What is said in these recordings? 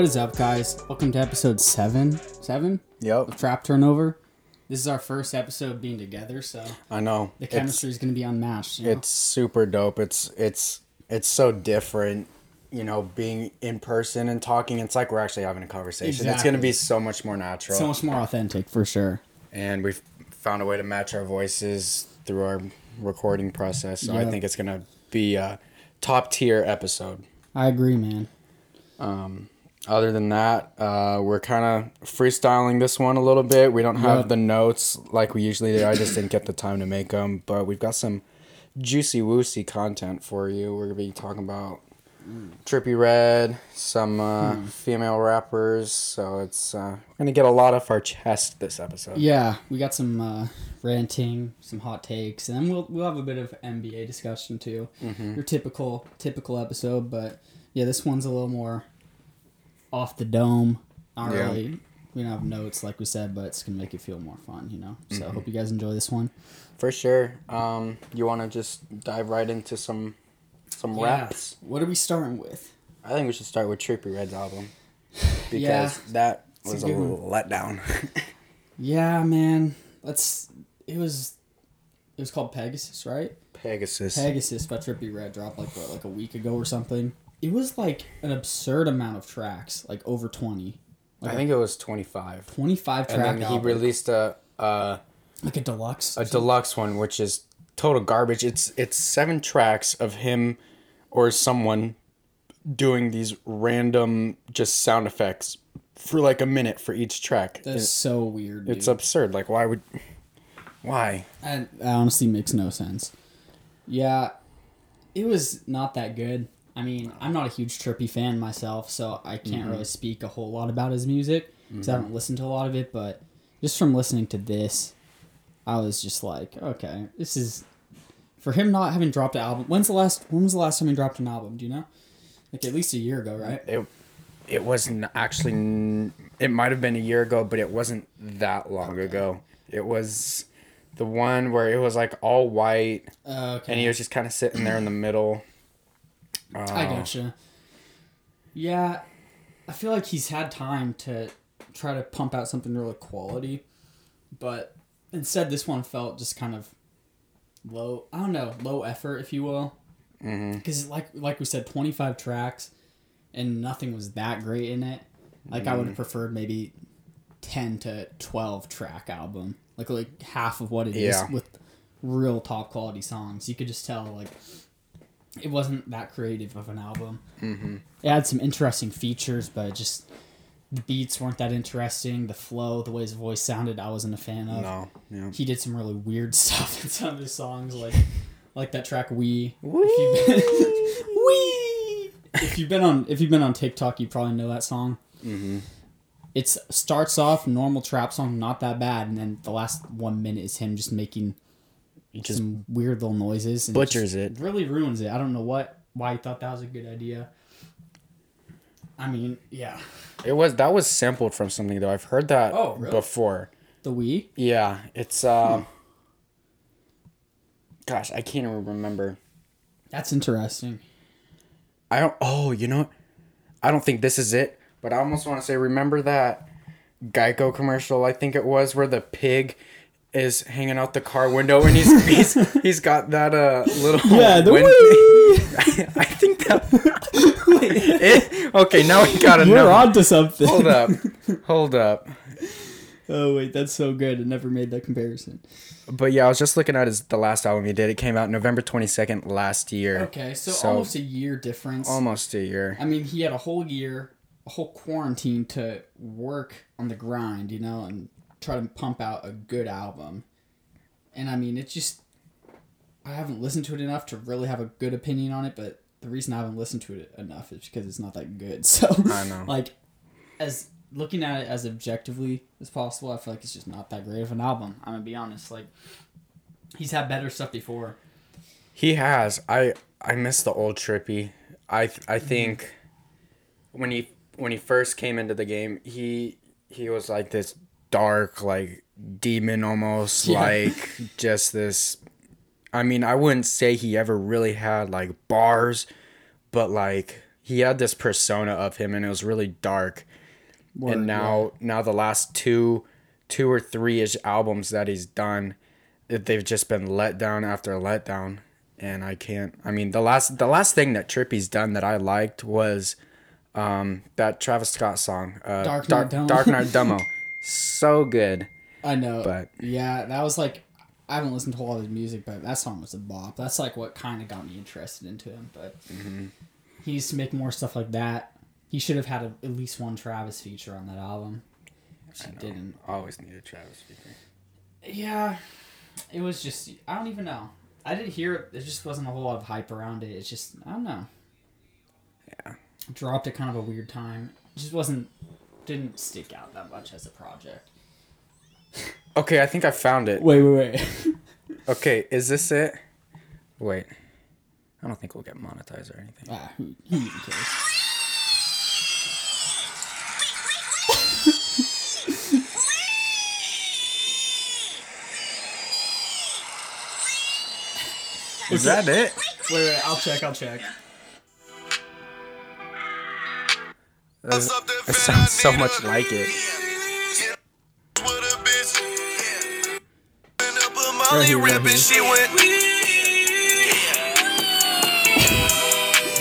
What is up, guys? Welcome to episode seven. Seven Yep. of Trap Turnover. This is our first episode being together, so I know. the chemistry is going to be unmatched. You know? it's super dope. It's it's it's so different, you know, being in person and talking. It's like we're actually having a conversation. It's gonna be so much more natural. so much more authentic for sure. and we've found a way to match our voices through our recording process. So I think it's gonna be a top tier episode. I agree, man. Um, Other than that, uh, we're kind of freestyling this one a little bit. We don't have Yep. the notes like we usually do. I just didn't get the time to make them, but we've got some juicy woosy content for you. We're gonna be talking about Trippie Redd, some uh, Hmm. female rappers. So it's uh, we're gonna get a lot off our chest this episode. Yeah, we got some uh, ranting, some hot takes, and then we'll we'll have a bit of NBA discussion too. Mm-hmm. Your typical typical episode, but yeah, this one's a little more off the dome. Not Yeah. really. We don't have notes like we said, but it's gonna make it feel more fun, you know. So Mm-hmm. I hope you guys enjoy this one. For sure. Um, you want to just dive right into some some raps? What are we starting with? I think we should start with Trippie Redd's album because Yeah. that It's was a, letdown. Yeah, man. Let's. It was. It was called Pegasus, right? Pegasus. Pegasus by Trippie Redd dropped like what, like a week ago or something. It was like an absurd amount of tracks, like over twenty. Like I think it was 25. Twenty-five track And then he album, released a, a like a deluxe. a deluxe one which is total garbage. It's it's seven tracks of him or someone doing these random just sound effects for like a minute for each track. That's It- so weird. Dude. it's absurd. Like why would why? And honestly makes no sense. Yeah, it was not that good. I mean, I'm not a huge Trippie fan myself, so I can't Mm-hmm. really speak a whole lot about his music because I haven't listened to a lot of it. But just from listening to this, I was just like, okay, this is for him not having dropped an album. When's the last? When was the last time he dropped an album? Do you know? Like at least a year ago, right? It it wasn't actually it might have been a year ago, but it wasn't that long ago. It was the one where it was like all white Uh, okay. and he was just kind of sitting there in the middle. I gotcha. Yeah, I feel like he's had time to try to pump out something really quality, but instead this one felt just kind of low. I don't know, low effort, if you will. Mm-hmm. Because like like we said, twenty five tracks, and nothing was that great in it. Like I would have mm-hmm. preferred maybe ten to twelve track album, like like half of what it is Yeah. with real top quality songs. You could just tell like it wasn't that creative of an album. Mm-hmm. It had some interesting features, but just the beats weren't that interesting. The flow, the way his voice sounded, I wasn't a fan of. No, yeah. He did some really weird stuff in some of his songs, like like that track "We." If been, Wee. If you've been on if you've been on TikTok, you probably know that song. Mm-hmm. It starts off normal trap song, not that bad, and then the last one minute is him just making He just some weird little noises. And butchers just it. Really ruins it. I don't know what why he thought that was a good idea. I mean, yeah, It was that was sampled from something though. I've heard that Oh, really? before. the Wii. Yeah, it's uh Gosh, I can't even remember. That's interesting. I don't oh, you know what? I don't think this is it, but I almost want to say remember that Geico commercial, I think it was, where the pig is hanging out the car window and he's he's he's got that uh little Yeah, the wind- Wii. I think that it, okay, now we gotta You're know. on to something. Hold up. Hold up. Oh wait, that's so good. I never made that comparison. But yeah, I was just looking at his the last album he did. It came out November twenty second last year. Okay, so, So- almost a year difference. Almost a year. I mean, he had a whole year, a whole quarantine to work on the grind, you know, and try to pump out a good album. And I mean, it's just I haven't listened to it enough to really have a good opinion on it, but the reason I haven't listened to it enough is because it's not that good. So I know. like as looking at it as objectively as possible, I feel like it's just not that great of an album. I'm gonna be honest. Like he's had better stuff before. He has. I I miss the old Trippie. I th- I mhm. think when he when he first came into the game, he he was like this dark like demon almost Yeah. like just this I mean, I wouldn't say he ever really had like bars, but like he had this persona of him, and it was really dark. Word, and now now the last two two or three ish albums that he's done, they've just been let down after let down. And I can't. I mean, the last the last thing that Trippie's done that I liked was um, that Travis Scott song, uh, Dark Dark Knight Dummo. Dark Knight Dummo. So good. I know, But- yeah, that was like I haven't listened to all his music, but that song was a bop. That's like what kind of got me interested into him. But Mm-hmm. he needs to make more stuff like that. He should have had a, at least one Travis feature on that album. Which he didn't. Always need a Travis feature. Yeah, it was just I don't even know. I didn't hear it. There just wasn't a whole lot of hype around it. It's just I don't know. Yeah. Dropped at kind of a weird time. It just wasn't didn't stick out that much as a project. Okay, I think I found it. Wait, wait, wait. Okay, is this it? Wait. I don't think we'll get monetized or anything. ah, who, who even cares? Is that it? Wait, wait, I'll check, I'll check. That's- It sounds so much like it. Right here, right here.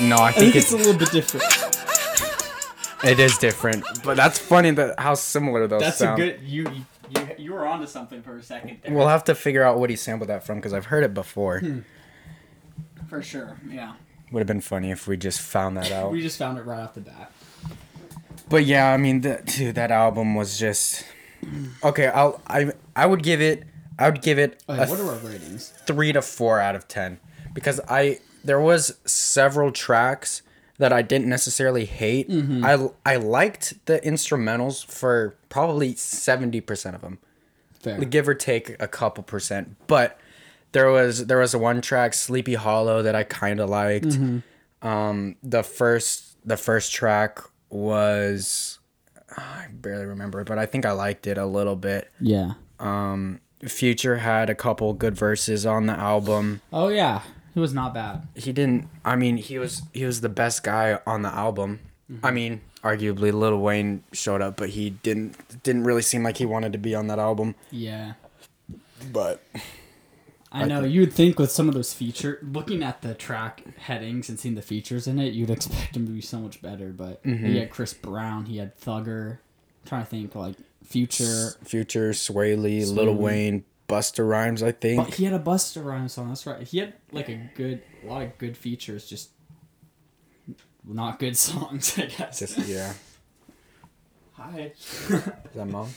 No, I I think think it's it's a little bit different. it is different, but that's funny that how similar those That's sound. a good. You you you were onto something for a second there. We'll have to figure out what he sampled that from because I've heard it before. Hmm. for sure. Yeah. Would have been funny if we just found that out. We just found it right off the bat. But yeah, I mean, the, dude, that album was just okay. I'll I I would give it I would give it Okay, what are our ratings? three to four out of ten because I there was several tracks that I didn't necessarily hate. Mm-hmm. I I liked the instrumentals for probably seventy percent of them, Fair. give or take a couple percent. But there was there was a one track Sleepy Hollow that I kind of liked. Mm-hmm. Um, the first the first track was I barely remember, but I think I liked it a little bit. Yeah. Um, Future had a couple good verses on the album. Oh yeah, it was not bad. he didn't i mean he was he was the best guy on the album i mean arguably lil wayne showed up but he didn't didn't really seem like he wanted to be on that album Yeah. but I know you would think with some of those feature, looking at the track headings and seeing the features in it, you'd expect him to be so much better. But he mm-hmm. had Chris Brown, he had Thugger. I'm trying to think like Future, future swae lee lil wayne busta rhymes i think but he had a Busta Rhymes song. That's right. He had like a good, a lot of good features, just not good songs. I guess. Just, yeah Hi. is that mom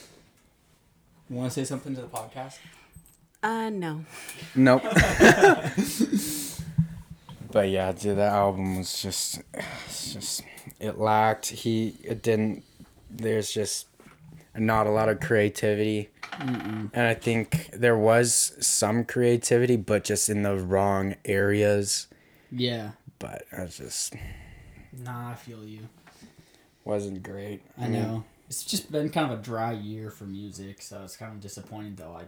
You want to say something to the podcast? Uh, no. nope but yeah dude that album was just it's just it lacked he it didn't there's just not a lot of creativity and i think there was some creativity but just in the wrong areas Yeah. but i just Nah, I feel you. wasn't great I know. It's just been kind of a dry year for music, so it's kind of disappointing though. Like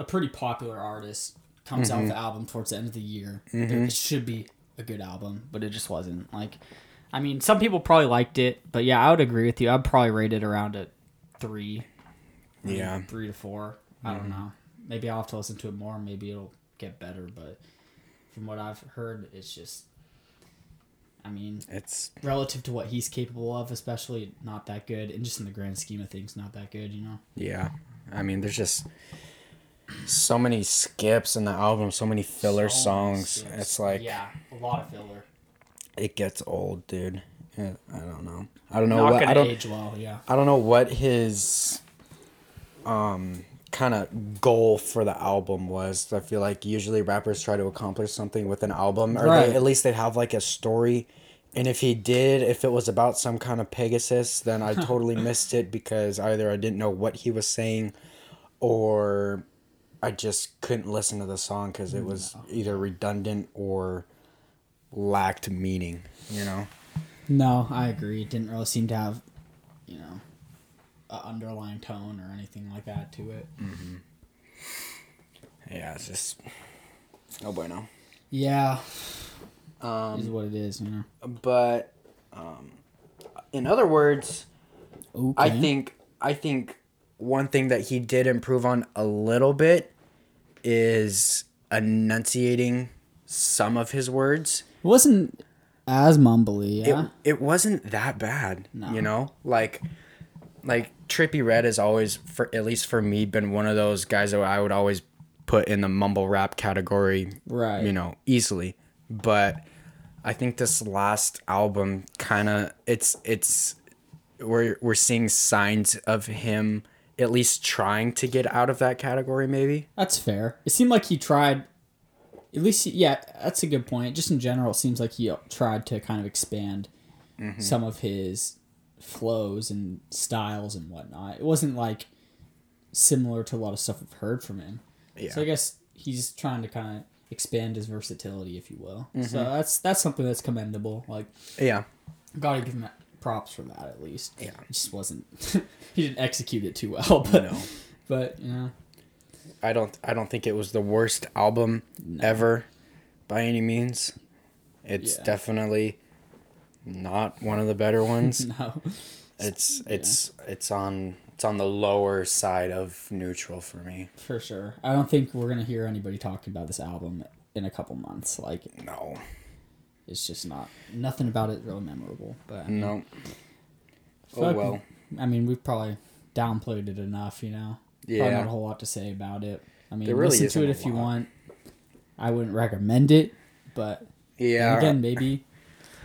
a pretty popular artist comes out with mm-hmm. the album towards the end of the year. Mm-hmm. It should be a good album, but it just wasn't. Like I mean, some people probably liked it, but yeah, I would agree with you. I'd probably rate it around a three. Yeah. Three to four. I don't mm-hmm. know. Maybe I'll have to listen to it more, maybe it'll get better, but from what I've heard, it's just I mean, it's relative to what he's capable of, especially not that good, and just in the grand scheme of things, not that good. You know. yeah i mean there's just so many skips in the album so many filler So songs skips. it's like yeah, a lot of filler. it gets old dude Yeah, i don't know i don't know Not what i gonna don't age well. Yeah. I don't know what his um kind of goal for the album was. I feel like usually rappers try to accomplish something with an album, or Right. they, at least they'd have like a story. And if he did, if it was about some kind of Pegasus, then I totally missed it because either I didn't know what he was saying, or I just couldn't listen to the song because it was either redundant or lacked meaning. You know. No, I agree. It didn't really seem to have, you know, an underlying tone or anything like that to it. Yeah, it's just Oh boy, no bueno. Yeah, Um, is what it is. You know. but Um, in other words, Okay. I think I think one thing that he did improve on a little bit is enunciating some of his words. it wasn't as mumbly. Yeah. It it wasn't that bad, No. you know? Like like Trippie Redd has always for at least for me been one of those guys that I would always put in the mumble rap category, Right. you know, easily. But I think this last album kind of it's it's we're we're seeing signs of him at least trying to get out of that category maybe. That's fair. It seemed like he tried. At least, yeah, that's a good point. Just in general, it seems like he tried to kind of expand Mm-hmm. some of his flows and styles and whatnot. It wasn't like similar to a lot of stuff I've heard from him. Yeah. So I guess he's trying to kind of expand his versatility, if you will. Mm-hmm. So that's that's something that's commendable. Like, Yeah. gotta give him props for that at least. Yeah. It just wasn't. he didn't execute it too well, but No. but you know. I don't I don't think it was the worst album ever by any means. It's Yeah. definitely not one of the better ones. No. it's it's it's on it's on the lower side of neutral for me. For sure. I don't think we're gonna hear anybody talking about this album in a couple months. Like No. It's just not nothing about it really memorable. But I mean, No. Oh fuck- well. I mean, we've probably downplayed it enough. You know. Yeah. Probably not a whole lot to say about it. I mean, really listen to it if you lot. want. I wouldn't recommend it, but Yeah. again, maybe.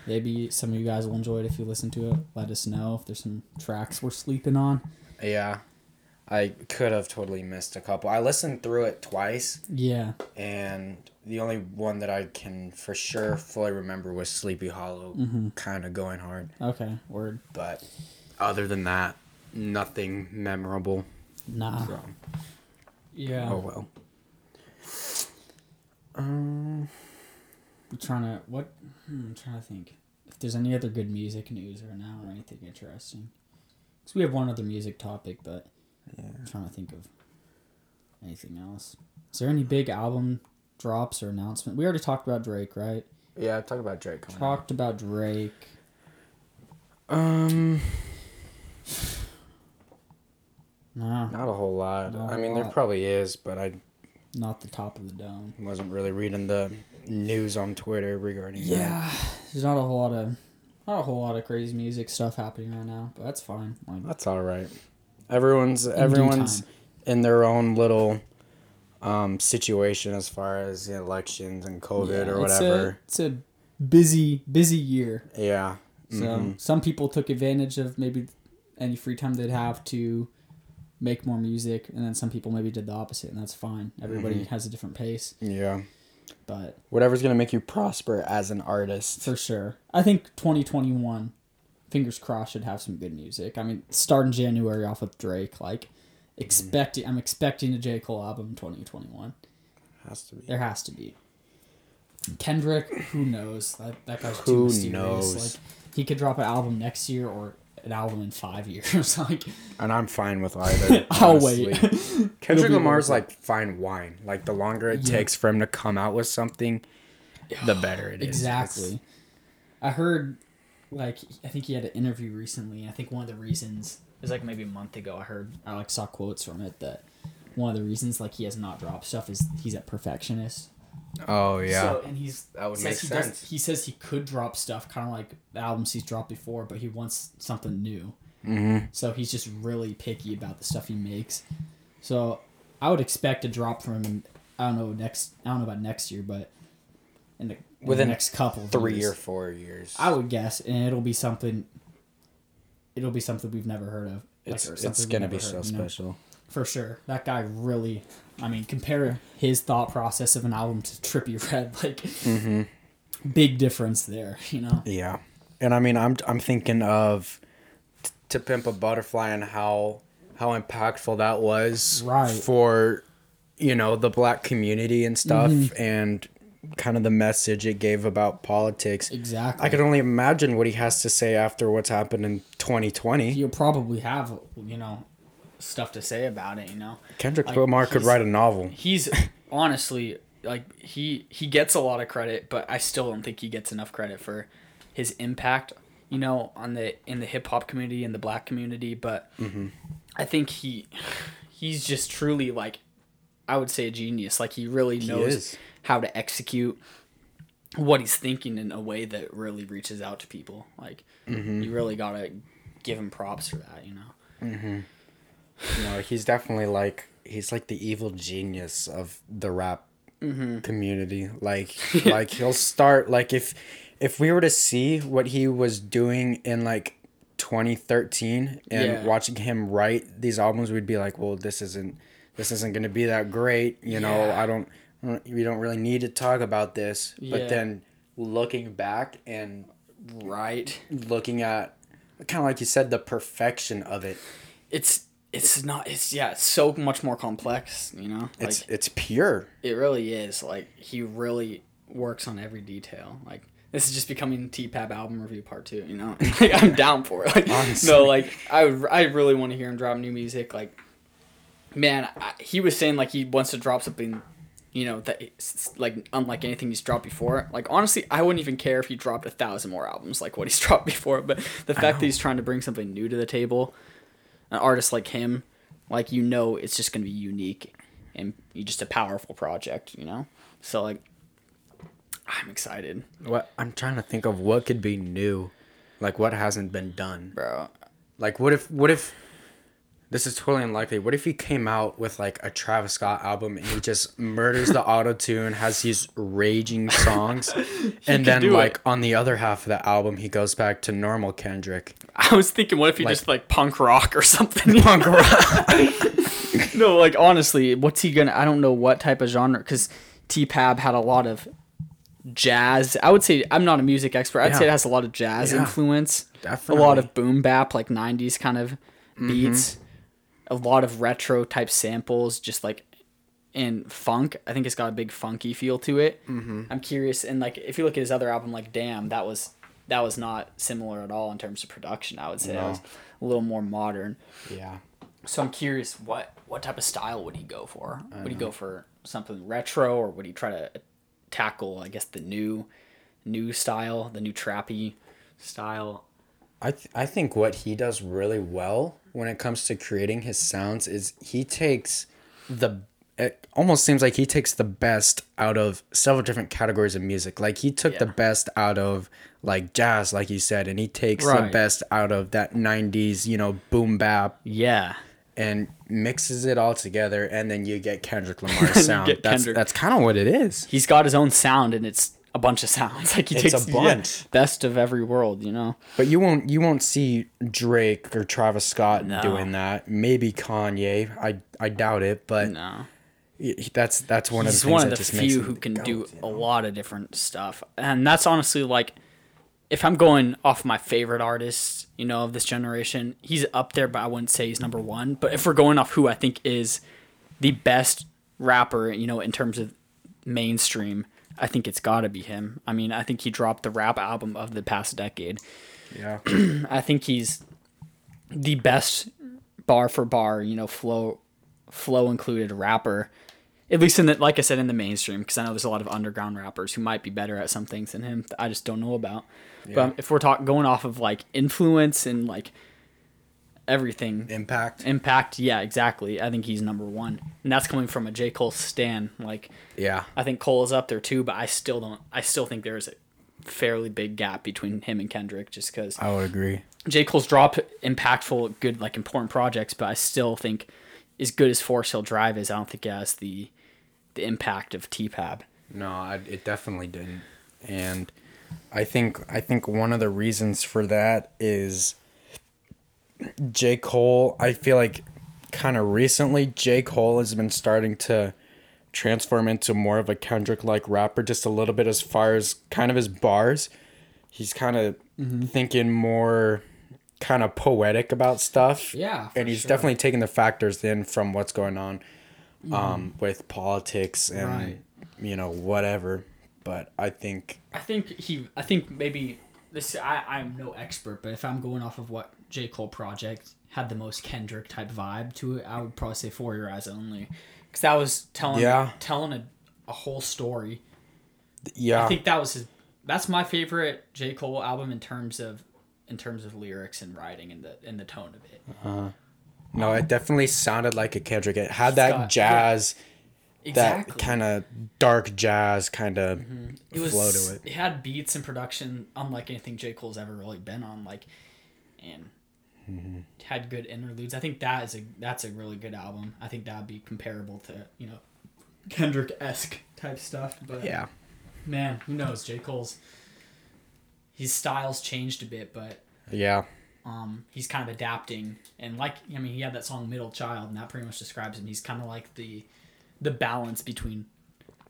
Maybe some of you guys will enjoy it if you listen to it. Let us know if there's some tracks we're sleeping on. Yeah. I could have totally missed a couple. I listened through it twice Yeah. and the only one that I can for sure fully remember was Sleepy Hollow Mm-hmm. kind of going hard. Okay. Word. But other than that, nothing memorable. Nah. So, Yeah. oh well. Um, I'm trying to what? Hmm, I'm trying to think if there's any other good music news right now or anything interesting. Cause we have one other music topic, but I'm trying to think of anything else. Is there any big album drops or announcement? We already talked about Drake, right? yeah, talk about Drake. coming up. Talked about Drake. Um, Nah, not a whole lot. Not I a mean, there probably is, but I not the top of the dome. wasn't really reading the news on Twitter regarding. that. Yeah, there's not a whole lot of not a whole lot of crazy music stuff happening right now, but that's fine. Like that's all right. Everyone's everyone's in their own little um situation as far as the elections and COVID yeah, or it's whatever. a, it's a busy busy year. yeah. So mhm. some people took advantage of maybe any free time they'd have to make more music, and then some people maybe did the opposite, and that's fine. Everybody Mm-hmm. has a different pace, Yeah. but Whatever's gonna make you prosper as an artist. for sure, I think 2021, fingers crossed, should have some good music. I mean, starting January off with Drake, like expecting, I'm expecting a J Cole album in 2021. Has to be. There has to be. Kendrick, who knows? That that guy's too Who mysterious. knows? Like he could drop an album next year or an album in five years. like And I'm fine with either. I'll wait. Kendrick Lamar's like fine wine. Like the longer it Yeah. takes for him to come out with something, the better it is. exactly. I heard, like, I think he had an interview recently. I think one of the reasons was like maybe a month ago. I heard I like saw quotes from it that one of the reasons like he has not dropped stuff is he's a perfectionist. Oh yeah. So and he's That would says make he sense. Does, he says he could drop stuff kind of like the albums he's dropped before, but he wants something new. mm-hmm. So he's just really picky about the stuff he makes. So I would expect a drop from him. I don't know next. I don't know about next year, but in the, in the Within next couple of Three years, or four years. I would guess, and it'll be something. It'll be something we've never heard of. like, it's it's gonna be never so you know? special. for sure. That guy really. I mean, compare his thought process of an album to Trippie Redd. Like, Mm-hmm. big difference there. You know. Yeah, and I mean, I'm I'm thinking of T- to pimp a butterfly and how how impactful that was Right. for you know the black community and stuff, Mm-hmm. and kind of the message it gave about politics. Exactly. I could only imagine what he has to say after what's happened in 2020. You'll probably have you know stuff to say about it. You know. Kendrick like, Lamar could write a novel. he's honestly like he he gets a lot of credit, but I still don't think he gets enough credit for his impact you know, on the in the hip hop community and the black community, but Mm-hmm. I think he he's just truly like I would say a genius. Like he really knows is. How to execute what he's thinking in a way that really reaches out to people. Like Mm-hmm. you really gotta give him props for that, you know. No, he's definitely like he's like the evil genius of the rap Mm-hmm. community. Like like he'll start like if if we were to see what he was doing in like 2013 and Yeah. watching him write these albums, we'd be like, well, this isn't this isn't gonna be that great. You know, Yeah. I don't. We don't really need to talk about this. Yeah. But then looking back and Right. looking at kind of like you said the perfection of it It's it's not it's yeah, it's so much more complex, you know? Like it's it's pure it really is. Like he really works on every detail. Like this is just becoming T-Pab album review part two. You know, like, I'm down for it. Like Honestly. no, like I would, I really want to hear him drop new music. Like man, I, he was saying like he wants to drop something. You know that it's, like unlike anything he's dropped before. Like honestly, I wouldn't even care if he dropped a thousand more albums like what he's dropped before. But the fact that he's trying to bring something new to the table, an artist like him, like you know, it's just gonna be unique and just a powerful project. You know, so like I'm excited, what i'm trying to think of what could be new like what hasn't been done bro. like what if what if this is totally unlikely what if he came out with like a travis scott album and he just murders the auto-tune has these raging songs and then like it. on the other half of the album he goes back to normal kendrick I was thinking, what if he Like- just like punk rock or something? Punk rock. no, like honestly, what's he gonna? I don't know what type of genre because T Pab had a lot of jazz. I would say I'm not a music expert. I'd say it has a lot of jazz Yeah. influence. A lot of boom bap, like '90s kind of mm-hmm. beats. A lot of retro type samples, just like in funk. I think it's got a big funky feel to it. Mm-hmm. I'm curious, and like if you look at his other album, like Damn, that was that was not similar at all in terms of production. I would say it No. was a little more modern. yeah So I'm curious, what what type of style would he go for? Would he go for something retro, or would he try to tackle, I guess, the new new style, the new trappy style? I th- I think what he does really well when it comes to creating his sounds is he takes the it almost seems like he takes the best out of several different categories of music. Like he took the best out of like jazz, like you said, and he takes the best out of that '90s, you know, boom bap, Yeah, and mixes it all together, and then you get Kendrick Lamar's sound. that's Kendrick. that's kind of what it is. he's got his own sound, and it's a bunch of sounds. Like he It's a takes yeah, best of every world, you know. But you won't you won't see Drake or Travis Scott No. doing that. Maybe Kanye. I I doubt it, but No. that's that's one of the one of the few who can GOAT, do you a lot of different stuff and that's honestly like if i'm going off my favorite artists you know of this generation he's up there but i wouldn't say he's number one but if we're going off who i think is the best rapper you know in terms of mainstream i think it's gotta be him i mean i think he dropped the rap album of the past decade Yeah. I think he's the best bar for bar, you know, flow flow included rapper. At least in the like I said in the mainstream because I know there's a lot of underground rappers who might be better at some things than him that I just don't know about. But if we're talking going off of like influence and like everything Impact. impact, yeah, exactly. I think he's number 1. And that's coming from a J Cole stan like Yeah. I think Cole is up there too, but I still don't I still think there's a fairly big gap between him and Kendrick just cuz I would agree. J. Cole's drop impactful, good, like important projects, but I still think as good as Forest Hills Drive is, I don't think it has the the impact of T Pab. No, I, it definitely didn't. And I think I think one of the reasons for that is J. Cole. I feel like kind of recently J. Cole has been starting to transform into more of a Kendrick like rapper, just a little bit as far as kind of his bars. He's kind of thinking more kind of poetic about stuff. Yeah, and he's sure. definitely taking the factors in from what's going on um, with politics and Right. you know whatever. But I think I think he. I think maybe this. I I'm no expert, but if I'm going off of what J Cole project had the most Kendrick type vibe to it, I would probably say For Your Eyes Only, because that was telling Yeah. telling a, a whole story. yeah, I think that was his. That's my favorite J Cole album in terms of in terms of lyrics and writing and the and the tone of it. Uh-huh. No, it definitely sounded like a Kendrick. It had that jazz, Exactly. that kind of dark jazz kind of it was flow to it. it had beats and production unlike anything J Cole's ever really been on. Like, and Mm-hmm. had good interludes. I think that is a that's a really good album. I think that'd be comparable to you know Kendrick esque type stuff. But Yeah. man, who knows? J Cole's his style's changed a bit, but Yeah. um, he's kind of adapting and like I mean he had that song Middle Child and that pretty much describes him. He's kind of like the the balance between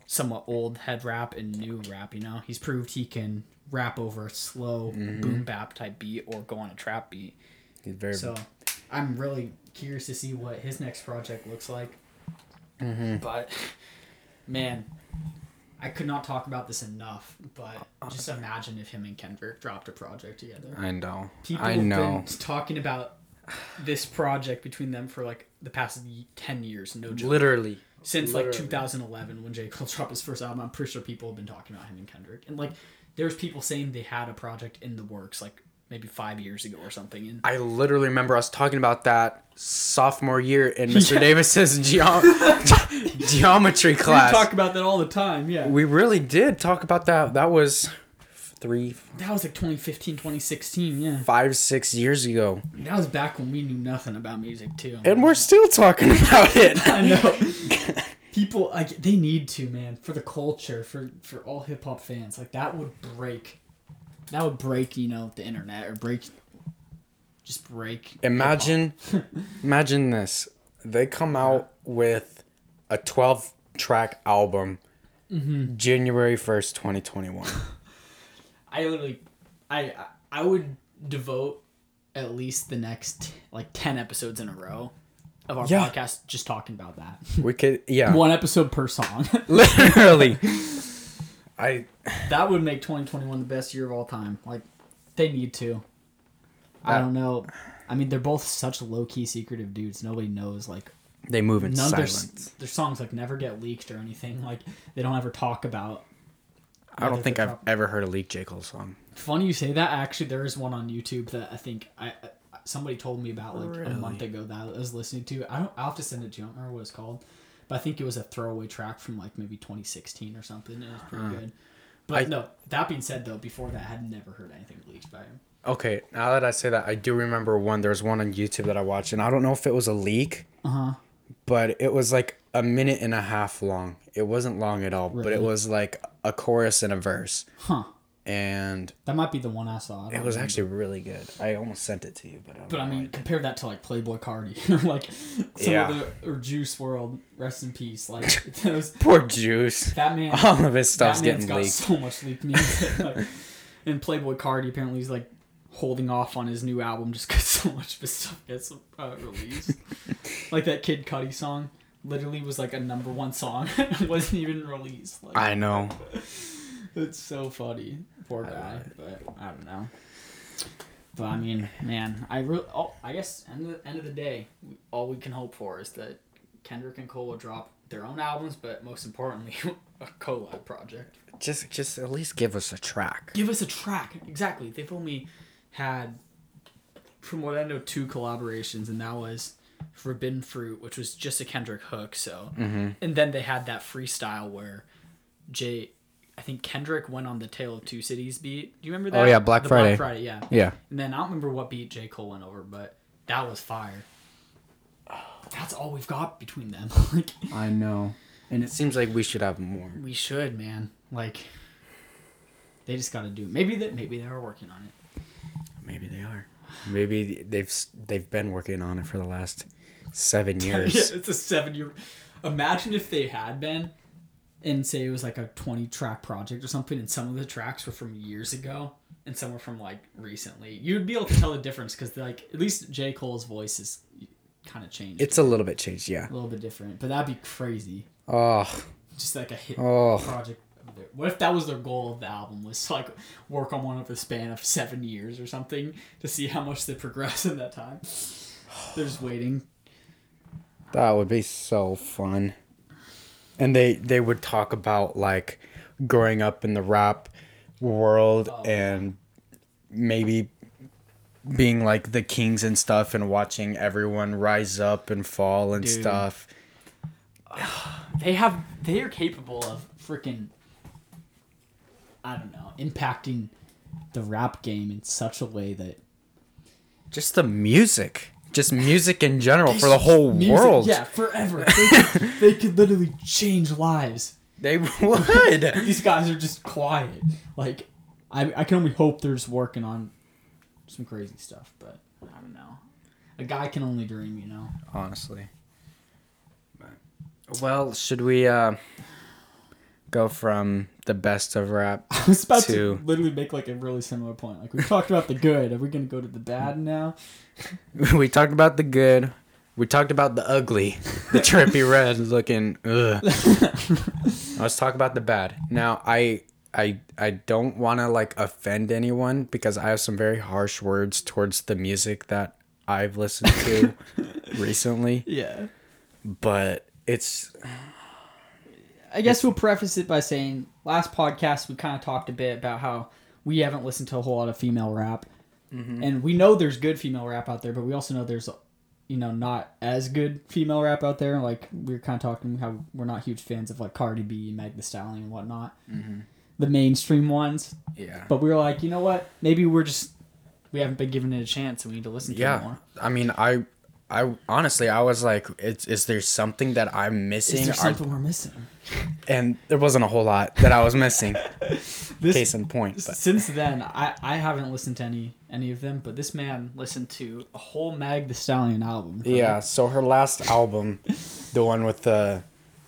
somewhat old head rap and new rap. You know, he's proved he can rap over a slow mm-hmm. boom bap type beat or go on a trap beat. He's very So I'm really curious to see what his next project looks like. Mm-hmm. But man, I could not talk about this enough. But just imagine if him and Kendrick dropped a project together. I know. People I have know. been talking about this project between them for like the past 10 years, no joke. Literally. Since like 2011 when J. Cole dropped his first album, I'm pretty sure people have been talking about him and Kendrick. And like, there's people saying they had a project in the works like maybe five years ago or something. And I literally remember us talking about that sophomore year in Mr. Yeah. Davis's geom- geometry we class. talk about that all the time. Yeah. we really did talk about that. That was three, that was like 2015, 2016. Yeah. five, six years ago. That was back when we knew nothing about music too. And we're still talking about it. I know. People like they need to, man, for the culture, for for all hip hop fans. Like that would break. That would break, you know, the internet or break. Just break. Imagine, imagine this. They come out with a 12 track album Mm-hmm. January 1st, 2021. I literally, I I- I would devote at least the next like ten episodes in a row of our Yeah. podcast just talking about that. We could, yeah, One episode per song. literally. I, that would make 2021 the best year of all time. Like, they need to. I That- don't know. I mean, they're both such low key secretive dudes. Nobody knows. Like, they move in none of their, silence. their songs like never get leaked or anything. Like, they don't ever talk about. I don't think I've prob- ever heard a Leak J. Cole song. Funny you say that. Actually, there is one on YouTube that I think I. I Somebody told me about like a month ago that I was listening to. I don't. I'll have to send it to you. I don't remember what it's called, but I think it was a throwaway track from like maybe 2016 or something. And it was pretty good. But I- no. That being said, though, before that, I had never heard anything leaked by him. Okay, now that I say that, I do remember one. There was one on YouTube that I watched, and I don't know if it was a leak, Uh huh. but it was like a minute and a half long. It wasn't long at all, but it was like a chorus and a verse, Huh. and That might be the one I saw. I it was remember. actually really good. I almost sent it to you, but I don't But I mean, compare that to like Playboi Carti, or like some Yeah. of the or Juice WRLD. Rest in peace. Like those, Poor Juice. that man. All of his stuff's getting leaked. so much leaked music. like, and Playboi Carti apparently is like holding off on his new album just because so much of his stuff gets uh, released. like that Kid Cudi song, literally was like a number one song. it wasn't even released. Like, I know. It's so funny. Poor guy. But I don't know. But I mean, man, I really. Oh, I guess end of the, end of the day, all we can hope for is that Kendrick and Cole will drop their own albums, but most importantly, a collab project. Just, just at least give us a track. Give us a track. Exactly. They've only had, from what I know, two collaborations, and that was Forbidden Fruit, which was just a Kendrick hook. So, Mm-hmm. and then they had that freestyle where Jay, I think Kendrick went on the Tale of Two Cities beat. Do you remember that? Oh, yeah, Black The Friday. Black Friday, yeah. Yeah. And then I don't remember what beat J Cole went over, but that was fire. That's all we've got between them. like I know. And it seems like we should have more. we should, man. Like they just got to do. Maybe that. Maybe they are working on it. Maybe they are. Maybe they've they've been working on it for the last seven years. yeah, it's a seven year. Imagine if they had been, and say it was like a twenty track project or something, and some of the tracks were from years ago, and some were from like recently. You'd be able to tell the difference because like at least J Cole's voice is kind of changed. It's a little bit changed, yeah. a little bit different, but that'd be crazy. Oh, Just like a hit Oh. project. Of their- What if that was their goal of the album? Was to, like work on one over the span of seven years or something to see how much they progress in that time. They're just waiting. that would be so fun. And they they would talk about like growing up in the rap world Oh. and maybe being like the kings and stuff and watching everyone rise up and fall and Dude. stuff. They have they are capable of freaking I don't know, impacting the rap game in such a way that Just the music. Just music in general for the whole Music- world. Yeah, forever. They could, they could literally change lives. They would. These guys are just quiet. Like, I, I can only hope they're just working on some crazy stuff, but I don't know. A guy can only dream, you know? Honestly. Well, should we uh go from the best of rap I was about to to literally make like a really similar point. Like, we talked about the good. Are we going to go to the bad now? we talked about the good. We talked about the ugly, the trippie redd looking. Ugh. Let's talk about the bad. Now, I, I, I don't want to like offend anyone because I have some very harsh words towards the music that I've listened to recently. Yeah. But it's I guess we'll preface it by saying last podcast we kind of talked a bit about how we haven't listened to a whole lot of female rap, mm-hmm. and we know there's good female rap out there, but we also know there's, you know, not as good female rap out there. Like we were kind of talking how we're not huge fans of like Cardi B, Meg Thee Stallion, and whatnot, mm-hmm. the mainstream ones. yeah. But we were like, you know what? Maybe we're just we haven't been given it a chance, and we need to listen to it Yeah, more. I mean, I, I honestly, I was like, "Is is there something that I'm missing?" Is there Are- something we're missing? and there wasn't a whole lot that I was missing. This Case in point, but Since then, I, I haven't listened to any any of them, but this man listened to a whole Mag the Stallion album. yeah. So her last album, the one with the,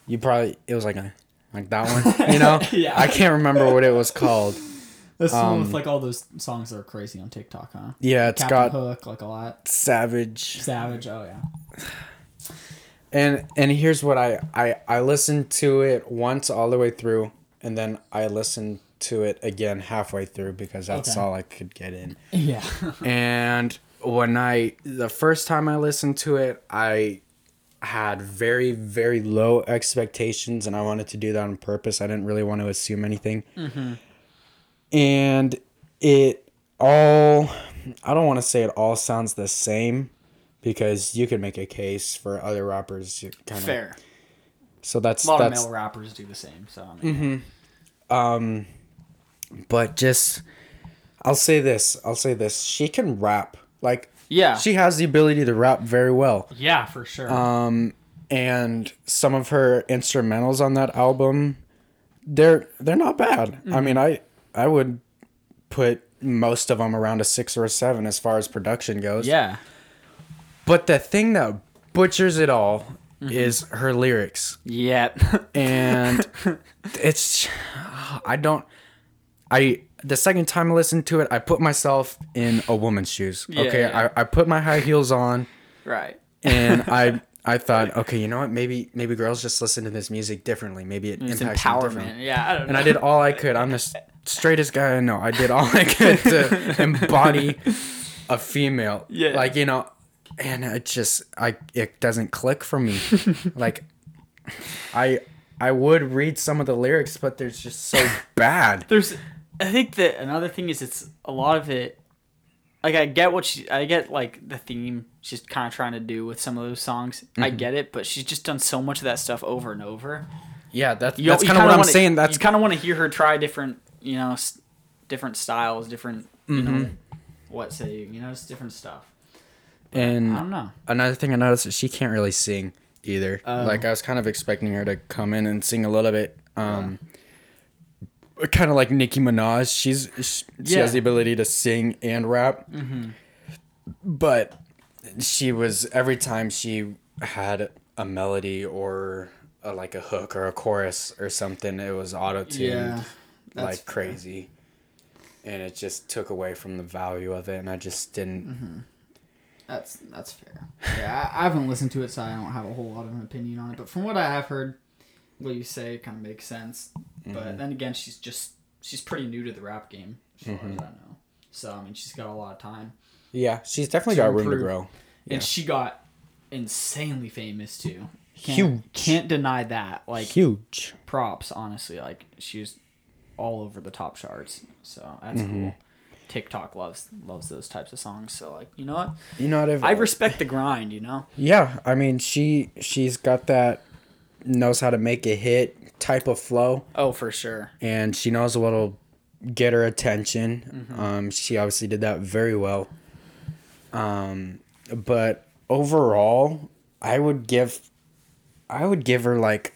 you probably it was like a like that one, you know. Yeah. I can't remember what it was called. That's the one with um, like all those songs that are crazy on TikTok, huh? Yeah, it's Captain got Hook, like a lot. Savage, Savage, oh yeah. and and here's what I I I listened to it once all the way through, and then I listened to it again halfway through because that's Okay. all I could get in. Yeah. and when I the first time I listened to it, I had very very low expectations, and I wanted to do that on purpose. I didn't really want to assume anything, and it all I don't want to say it all sounds the same because you could make a case for other rappers kind of Fair. so that's A lot that's of male rappers do the same, so I mean, but just I'll say this I'll say this she can rap like Yeah. she has the ability to rap very well yeah, for sure. um and some of her instrumentals on that album they're they're not bad Mm-hmm. i mean i i would put most of them around a six or a seven as far as production goes yeah. but the thing that butchers it all Mm-hmm. is her lyrics Yeah. and it's i don't i the second time i listened to it i put myself in a woman's shoes Yeah, okay yeah. I, I put my high heels on right. and I I thought, okay, you know what? Maybe maybe girls just listen to this music differently. Maybe it It's impacts them empowerment. differently. Yeah, I don't know. And I did all I could. I'm s- straightest guy I know. I did all I could to embody a female. Yeah. Like you know, and it just I it doesn't click for me. like I I would read some of the lyrics, but they're just so bad. There's, I think that another thing is it's a lot of it. Like I get what she, I get like the theme she's kind of trying to do with some of those songs. I Mm-hmm. get it, but she's just done so much of that stuff over and over. Yeah, that's You- that's kind of what I'm wanna- saying. That's kind of want to hear her try different, you know, s- different styles, different, you Mm-hmm. what say, you you know, it's different stuff. and I don't know. another thing I noticed is she can't really sing either. Oh. like I was kind of expecting her to come in and sing a little bit. Um, kind of like Nicki Minaj. She's she, she Yeah. has the ability to sing and rap. But she was every time she had a melody or a, like a hook or a chorus or something, it was auto tuned Yeah, that's like fair. crazy. And it just took away from the value of it, and I just didn't. Mm-hmm. That's that's fair. Yeah, I, I haven't listened to it, so I don't have a whole lot of an opinion on it. But from what I have heard, what you say kind of makes sense. Mm-hmm. But then again, she's just she's pretty new to the rap game, as far Mm-hmm. as I know. So I mean, she's got a lot of time, Yeah, she's definitely got room to grow. Yeah. and she got insanely famous too. Can't, Huge. Can't deny that. Like Huge. props, honestly. Like she was all over the top charts. So that's Mm-hmm. cool. TikTok loves loves those types of songs. So like, you know what? You know what? If, I respect the grind. You know. yeah, I mean, she she's got that knows how to make a hit type of flow, Oh, for sure. and she knows what'll get her attention. Um, she obviously did that very well. Um, but overall, I would give, I would give her like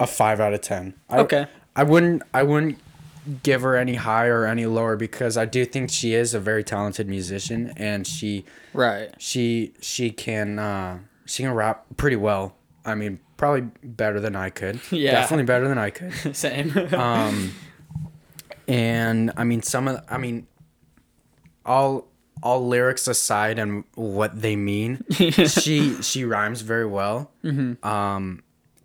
a five out of ten. I, Okay. I wouldn't. I wouldn't give her any higher or any lower because I do think she is a very talented musician and she Right. she she can uh, she can rap pretty well. I mean, probably better than I could. Yeah. definitely better than I could. Same. Um, and I mean, some of I mean, all all lyrics aside and what they mean, she she rhymes very well. Mm-hmm. Um,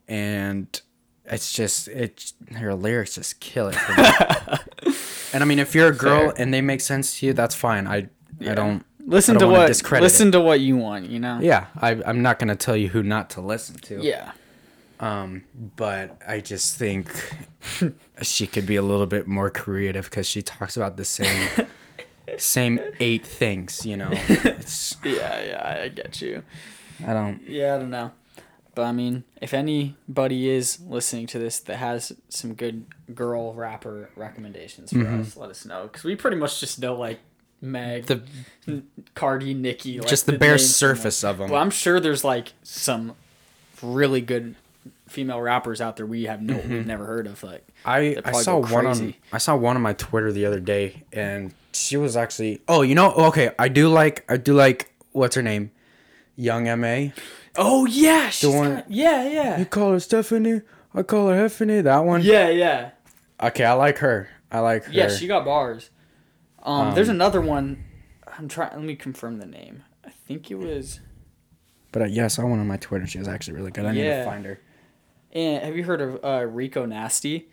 and it's just it her lyrics just kill it. For me. and I mean, if you're a girl Fair. and they make sense to you, that's fine. I I don't listen I to don't wanna what discredit listen it. to what you want. You know. Yeah, I, I'm not gonna tell you who not to listen to. Yeah. Um, but I just think she could be a little bit more creative because she talks about the same same eight things. You know, it's Yeah. Yeah. I get you. I don't. Yeah, I don't know. But I mean, if anybody is listening to this that has some good girl rapper recommendations for mm-hmm. us, let us know. Because we pretty much just know like Meg, The Cardi, Nicki, like, just the bare surface of them. Well, I'm sure there's like some really good female rappers out there we have no we've mm-hmm. never heard of. Like, I I saw one on. I saw one on my Twitter the other day, and she was actually. Oh, you know, okay, I do like I do like what's her name, Young Ma. Oh yeah, she's one- got- yeah, yeah, You call her Stephanie, I call her Heffany. That one. yeah, yeah. Okay, I like her. I like her. Yeah, she got bars. Um, there's Um, another one. I'm trying. Let me confirm the name. I think it was. But uh, yeah, I went on my Twitter. She was actually really good. I need to find her. And have you heard of uh, Rico Nasty?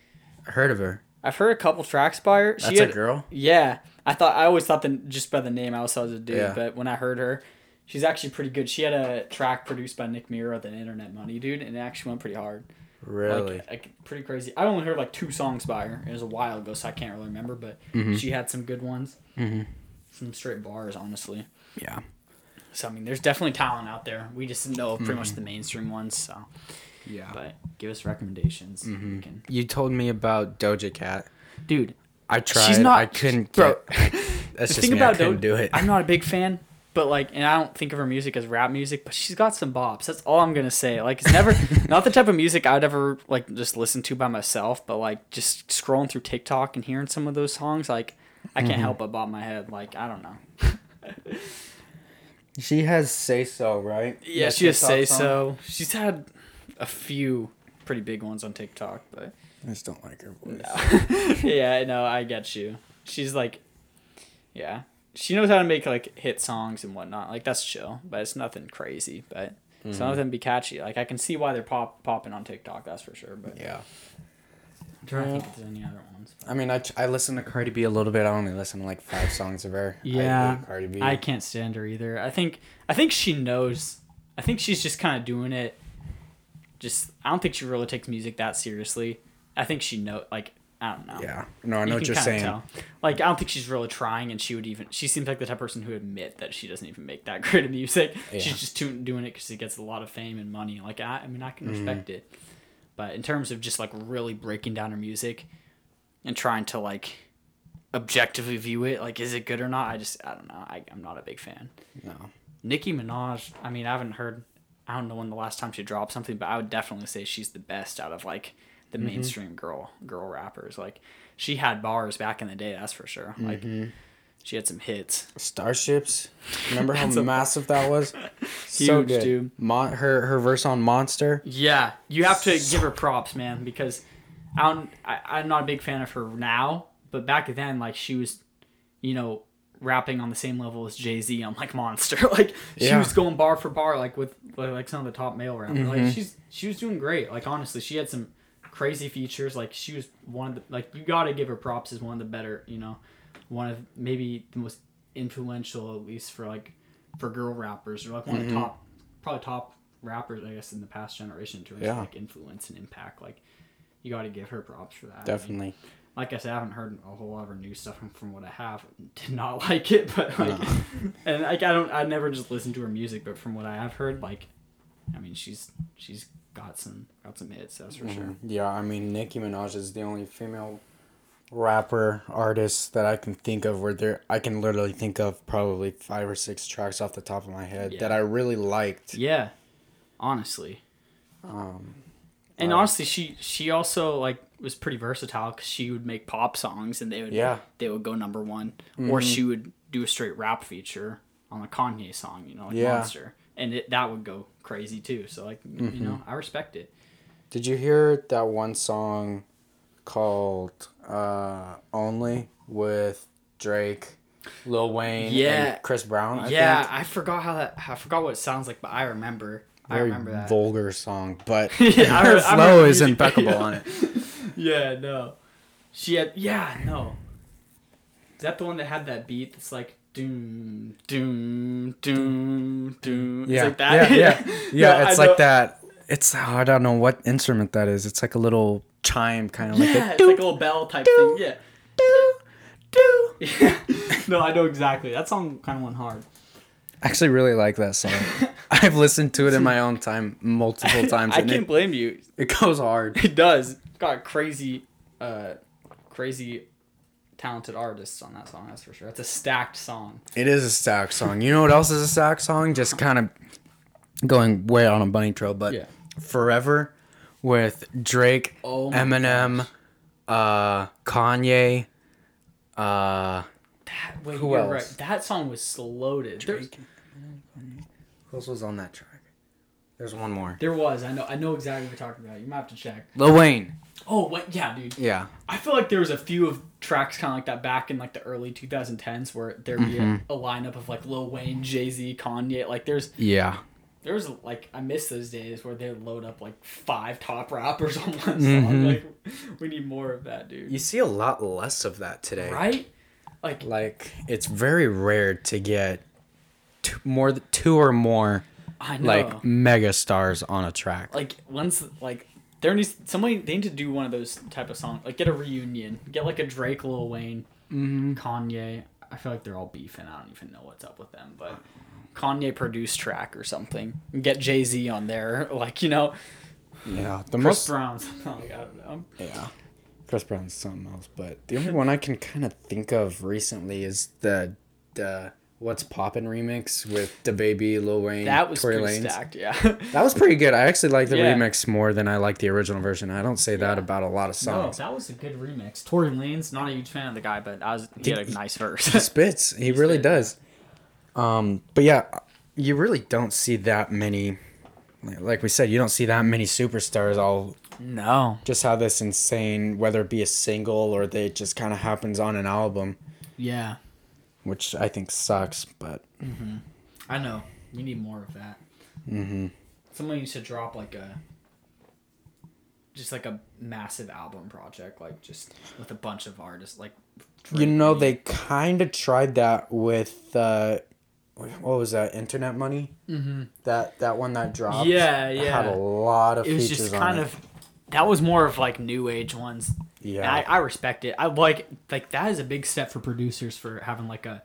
I heard of her. I've heard a couple tracks by her. She That's had, a girl. Yeah, I thought I always thought that just by the name I always thought it was a dude, Yeah. but when I heard her, she's actually pretty good. She had a track produced by Nick Mira, the Internet Money dude, and it actually went pretty hard. Really? Like, like pretty crazy. I only heard like two songs by her. It was a while ago, so I can't really remember, but Mm-hmm. she had some good ones. hmm Some straight bars, honestly. Yeah. So I mean, there's definitely talent out there. We just know pretty Mm-hmm. much the mainstream ones. So, Yeah. but give us recommendations. Mm-hmm. We can- You told me about Doja Cat. Dude, I tried. She's not- I couldn't. bro, Get, that's the just thing me. about I couldn't Do- do it. I'm not a big fan, but like, and I don't think of her music as rap music, but she's got some bops. That's all I'm gonna say. Like, it's never not the type of music I'd ever like just listen to by myself, but like just scrolling through TikTok and hearing some of those songs, like I Mm-hmm. can't help but bob my head. Like, I don't know. She has say so, right? Yeah, That she TikTok say song? so. She's had a few pretty big ones on TikTok, but I just don't like her voice. yeah, no, I get you. She's like, yeah, she knows how to make like hit songs and whatnot. Like that's chill, but it's nothing crazy. But some of them be catchy. Like I can see why they're pop popping on TikTok. That's for sure. But Yeah. I'm trying to think if there's any other ones. I mean, I, I listen to Cardi B a little bit. I only listen to like five songs of her. I Yeah, hate Cardi B. I can't stand her either. I think I think she knows. I think she's just kind of doing it. Just I don't think she really takes music that seriously. I think she know like I don't know. yeah. No, I know what you're saying. tell. Like I don't think she's really trying, and she would even. She seems like the type of person who would admit that she doesn't even make that great of music. Yeah. She's just do- doing it because she gets a lot of fame and money. Like I, I mean, I can Mm-hmm. respect it, but in terms of just like really breaking down her music and trying to like objectively view it, like is it good or not? I just I don't know. I, I'm not a big fan. No. Nicki Minaj. I mean, I haven't heard. I don't know when the last time she dropped something, but I would definitely say she's the best out of like the Mm-hmm. mainstream girl girl rappers. Like she had bars back in the day, that's for sure. Like Mm-hmm. she had some hits. Starships. Remember how massive that was? so Huge, good. dude. Mon- her her verse on Monster. Yeah, you have to give her props, man, because I don't, I, I'm not a big fan of her now, but back then, like she was, you know, rapping on the same level as Jay Z on like Monster. like she Yeah. was going bar for bar, like with like, like some of the top male rappers. Mm-hmm. Like she's she was doing great. Like honestly, she had some crazy features. Like she was one of the like you got to give her props as one of the better, you know, one of maybe the most influential at least for like for girl rappers or like one Mm-hmm. the top probably top rappers I guess in the past generation in terms Yeah. of like influence and impact. Like you got to give her props for that. I mean, Definitely. like I said, I haven't heard a whole lot of her new stuff from, from what I have. Did not like it, but like, and like I don't, I never just listen to her music, but from what I have heard, like, I mean, she's she's got some got some hits, that's for sure. Mm-hmm. Yeah, I mean Nicki Minaj is the only female rapper artist that I can think of where there I can literally think of probably five or six tracks off the top of my head Yeah. that I really liked. Yeah, honestly. Um, And Wow. honestly, she she also like was pretty versatile because she would make pop songs and they would Yeah. they would go number one, or mm-hmm. she would do a straight rap feature on a Kanye song, you know, like Yeah. Monster, and it that would go crazy too. So like you know, I respect it. did you hear that one song called uh, "Only" with Drake, Lil Wayne, Yeah. and Chris Brown? I yeah, think? I forgot how that I forgot what it sounds like, but I remember. I very remember that. vulgar song, but Yeah, her I flow is impeccable on it. Yeah, no. She had yeah, no. Is that the one that had that beat that's like doom doom doom doom? It's Yeah, like that. yeah, yeah, yeah. No, it's I like that. It's oh, I don't know what instrument that is. It's like a little chime, kind of like Yeah, a it's like a little bell type thing. Yeah. Yeah. no, I know exactly. That song kind of went hard. I actually really like that song. I've listened to it in my own time multiple times, I can't it, blame you. it goes hard. It does. Got crazy, uh, crazy talented artists on that song. That's for sure. It's a stacked song. It is a stacked song. You know what else is a stacked song? Just kind of going way on a bunny trail, but Yeah. "Forever" with Drake, Oh Eminem, uh, Kanye, uh, That, wait, Who else? right. That song was loaded. Who else was on that track? There's one more. there was. I know. I know exactly what you're talking about. You might have to check. Lil Wayne. Oh, wait, yeah, dude. Yeah. I feel like there was a few of tracks kind of like that back in like the early 2010s where there'd be Mm-hmm. a, a lineup of like Lil Wayne, Jay Z, Kanye. Like there's Yeah. there was like I miss those days where they'd load up like five top rappers on one song. Mhm. Like we need more of that, dude. You see a lot less of that today. Right? Like Like it's very rare to get two, more th- two or more I know. like mega stars on a track. like once like there needs somebody they need to do one of those type of songs like get a reunion get like a drake lil wayne Mm-hmm. kanye i feel like they're all beefing i don't even know what's up with them but kanye produced track or something get jay-z on there like you know Yeah, the chris most brown's like, i don't know yeah. Chris Brown's something else, but the only one I can kind of think of recently is the the What's Poppin' remix with DaBaby Lil Wayne, that was Tory pretty Lanez. stacked yeah That was pretty good. I actually like the Yeah. remix more than I like the original version. I don't say that Yeah. about a lot of no songs. that was a good remix Tory Lanez not a huge fan of the guy but I was he had a nice he verse spits. He really spit, does. Um, but yeah, you really don't see that many. like- Like we said, you don't see that many superstars all no just have this insane, whether it be a single or they it just kind of happens on an album, yeah which I think sucks. But I know. We need more of that. hmm Someone needs to drop like a just like a massive album project, like just with a bunch of artists. Like you know they kind of tried that with uh, what was that? Internet Money. mm-hmm. That that one that dropped. Yeah, yeah. Had a lot of it was just kind of that was more of like new age ones. Yeah. I, I respect it. I like like that is a big step for producers for having like a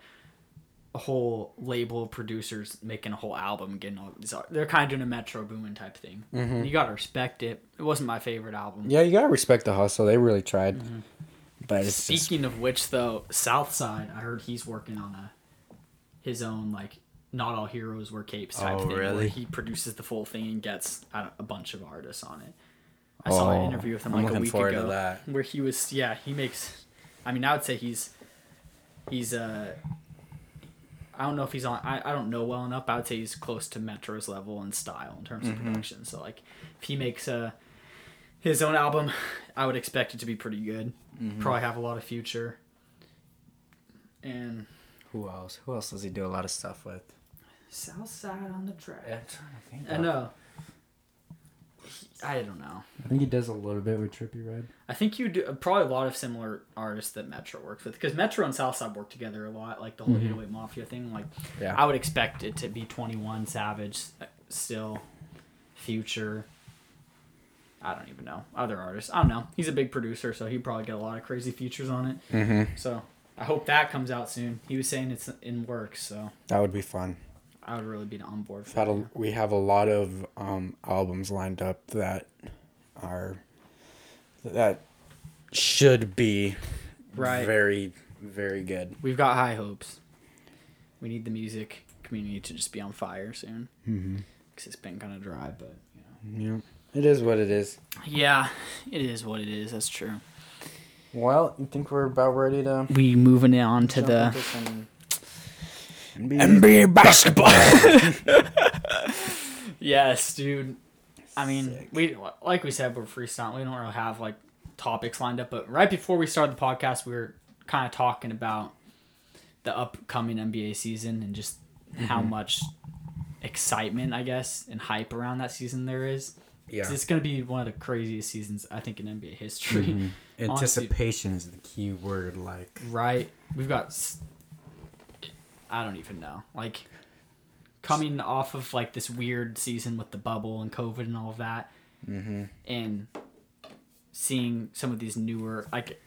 a whole label of producers making a whole album, getting all these. They're kind of doing a Metro Boomin type thing. Mhm. You gotta respect it. It wasn't my favorite album. Yeah, you gotta respect the hustle. They really tried. Mm-hmm. But it's just Speaking of which, though, Southside, I heard he's working on a his own like not all heroes wear capes type Oh, thing. Where he produces the full thing and gets a bunch of artists on it. I saw an Oh, interview with him like a week forward to ago that. where he was yeah he makes. I mean, I would say he's he's uh. I don't know if he's on. I, I don't know well enough. But I would say he's close to Metro's level in style in terms of Mm-hmm. production. So like, if he makes a his own album, I would expect it to be pretty good. Mm-hmm. Probably have a lot of future. And who else? Who else does he do a lot of stuff with? Southside on the track. To think. I know. I don't know. I think he does a little bit with Trippie Redd. I think you do probably a lot of similar artists that Metro works with because Metro and Southside work together a lot, like the whole 808 Mafia thing. Like, Yeah. I would expect it to be 21 Savage, uh, still, Future. I don't even know other artists. I don't know. He's a big producer, so he'd probably get a lot of crazy features on it. Mm-hmm. So I hope that comes out soon. He was saying it's in works, so That would be fun. I would really be on board for Had a, that. we have a lot of um, albums lined up that are that should be Right. very very good. We've got high hopes. We need the music community to just be on fire soon. Mm-hmm. Because it's been kind of dry, but you know. Yeah, it is what it is. Yeah, it is what it is. That's true. Well, you think we're about ready to We moving on to jump the into some NBA basketball? yes, dude. I mean, Sick. we like we said we're freestyling. We don't really have like topics lined up, but right before we started the podcast, we were kind of talking about the upcoming NBA season and just how much excitement, I guess, and hype around that season there is. yeah. It's going to be one of the craziest seasons I think in NBA history. Mhm. Honestly. Anticipation is the key word. Like, Right. We've got. I don't even know. Like, coming off of like this weird season with the bubble and COVID and all of that, Mm-hmm. and seeing some of these newer like.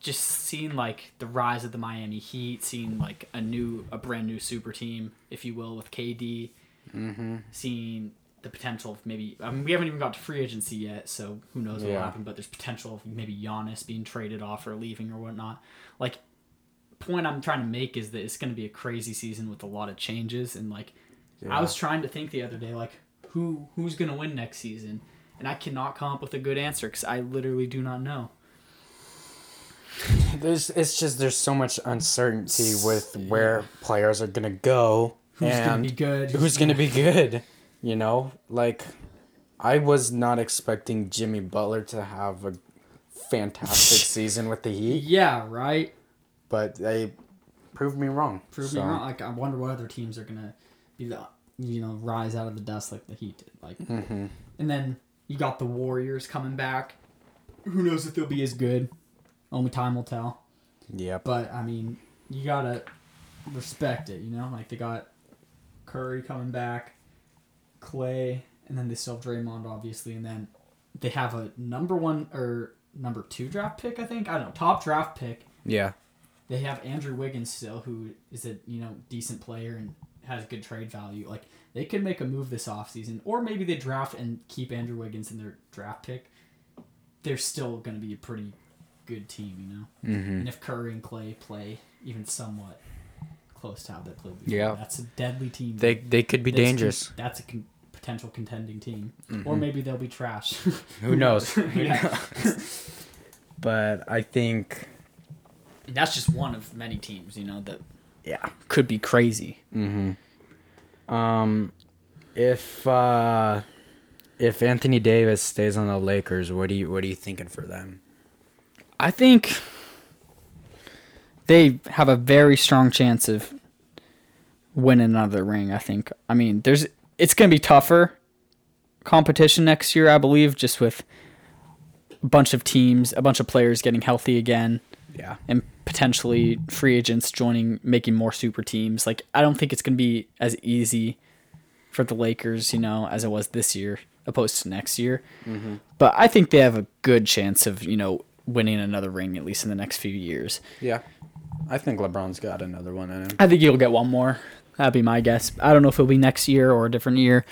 Just seeing like the rise of the Miami Heat, seeing like a new, a brand new super team, if you will, with KD, Mm-hmm. seeing the potential of maybe I mean we haven't even got to free agency yet, so who knows what will Yeah. happen, but there's potential of maybe Giannis being traded off or leaving or whatnot. Like point I'm trying to make is that it's gonna be a crazy season with a lot of changes and like I was trying to think the other day like who who's gonna win next season and I cannot come up with a good answer because I literally do not know. There's it's just there's so much uncertainty with where players are gonna go Who's gonna be good? who's gonna be good. You know, like I was not expecting Jimmy Butler to have a fantastic season with the Heat, Yeah, right. But they proved me wrong. Prove So, me wrong. Like I wonder what other teams are gonna be the you know rise out of the dust like the Heat did. Like, mhm. and then you got the Warriors coming back. Who knows if they'll be as good? Only time will tell. Yep. But I mean, you gotta respect it. You know, like they got Curry coming back, Clay, and then they still have Draymond, obviously, and then they have a number one or number two draft pick. I think I don't know top draft pick. Yeah. They have Andrew Wiggins still, who is a you know decent player and has good trade value. Like they could make a move this offseason, or maybe they draft and keep Andrew Wiggins in their draft pick. They're still going to be a pretty good team, you know. Mm-hmm. And if Curry and Clay play even somewhat close to how they played before, Yeah. that's a deadly team. They they could be That's con- dangerous. that's a con- potential contending team, Mm-hmm. or maybe they'll be trash. Who knows? Who knows? but I think And that's just one of many teams, you know, that yeah. could be crazy. Mm-hmm. Um, if uh, if Anthony Davis stays on the Lakers, what do you what are you thinking for them? I think they have a very strong chance of winning another ring. I think. I mean, there's it's going to be tougher competition next year, I believe, just with a bunch of teams, a bunch of players getting healthy again, Yeah. and potentially free agents joining, making more super teams. Like, I don't think it's going to be as easy for the Lakers, you know, as it was this year, opposed to next year. Mm-hmm. But I think they have a good chance of, you know, winning another ring at least in the next few years. Yeah. I think LeBron's got another one in him. I think he'll get one more. That'd be my guess. I don't know if it'll be next year or a different year,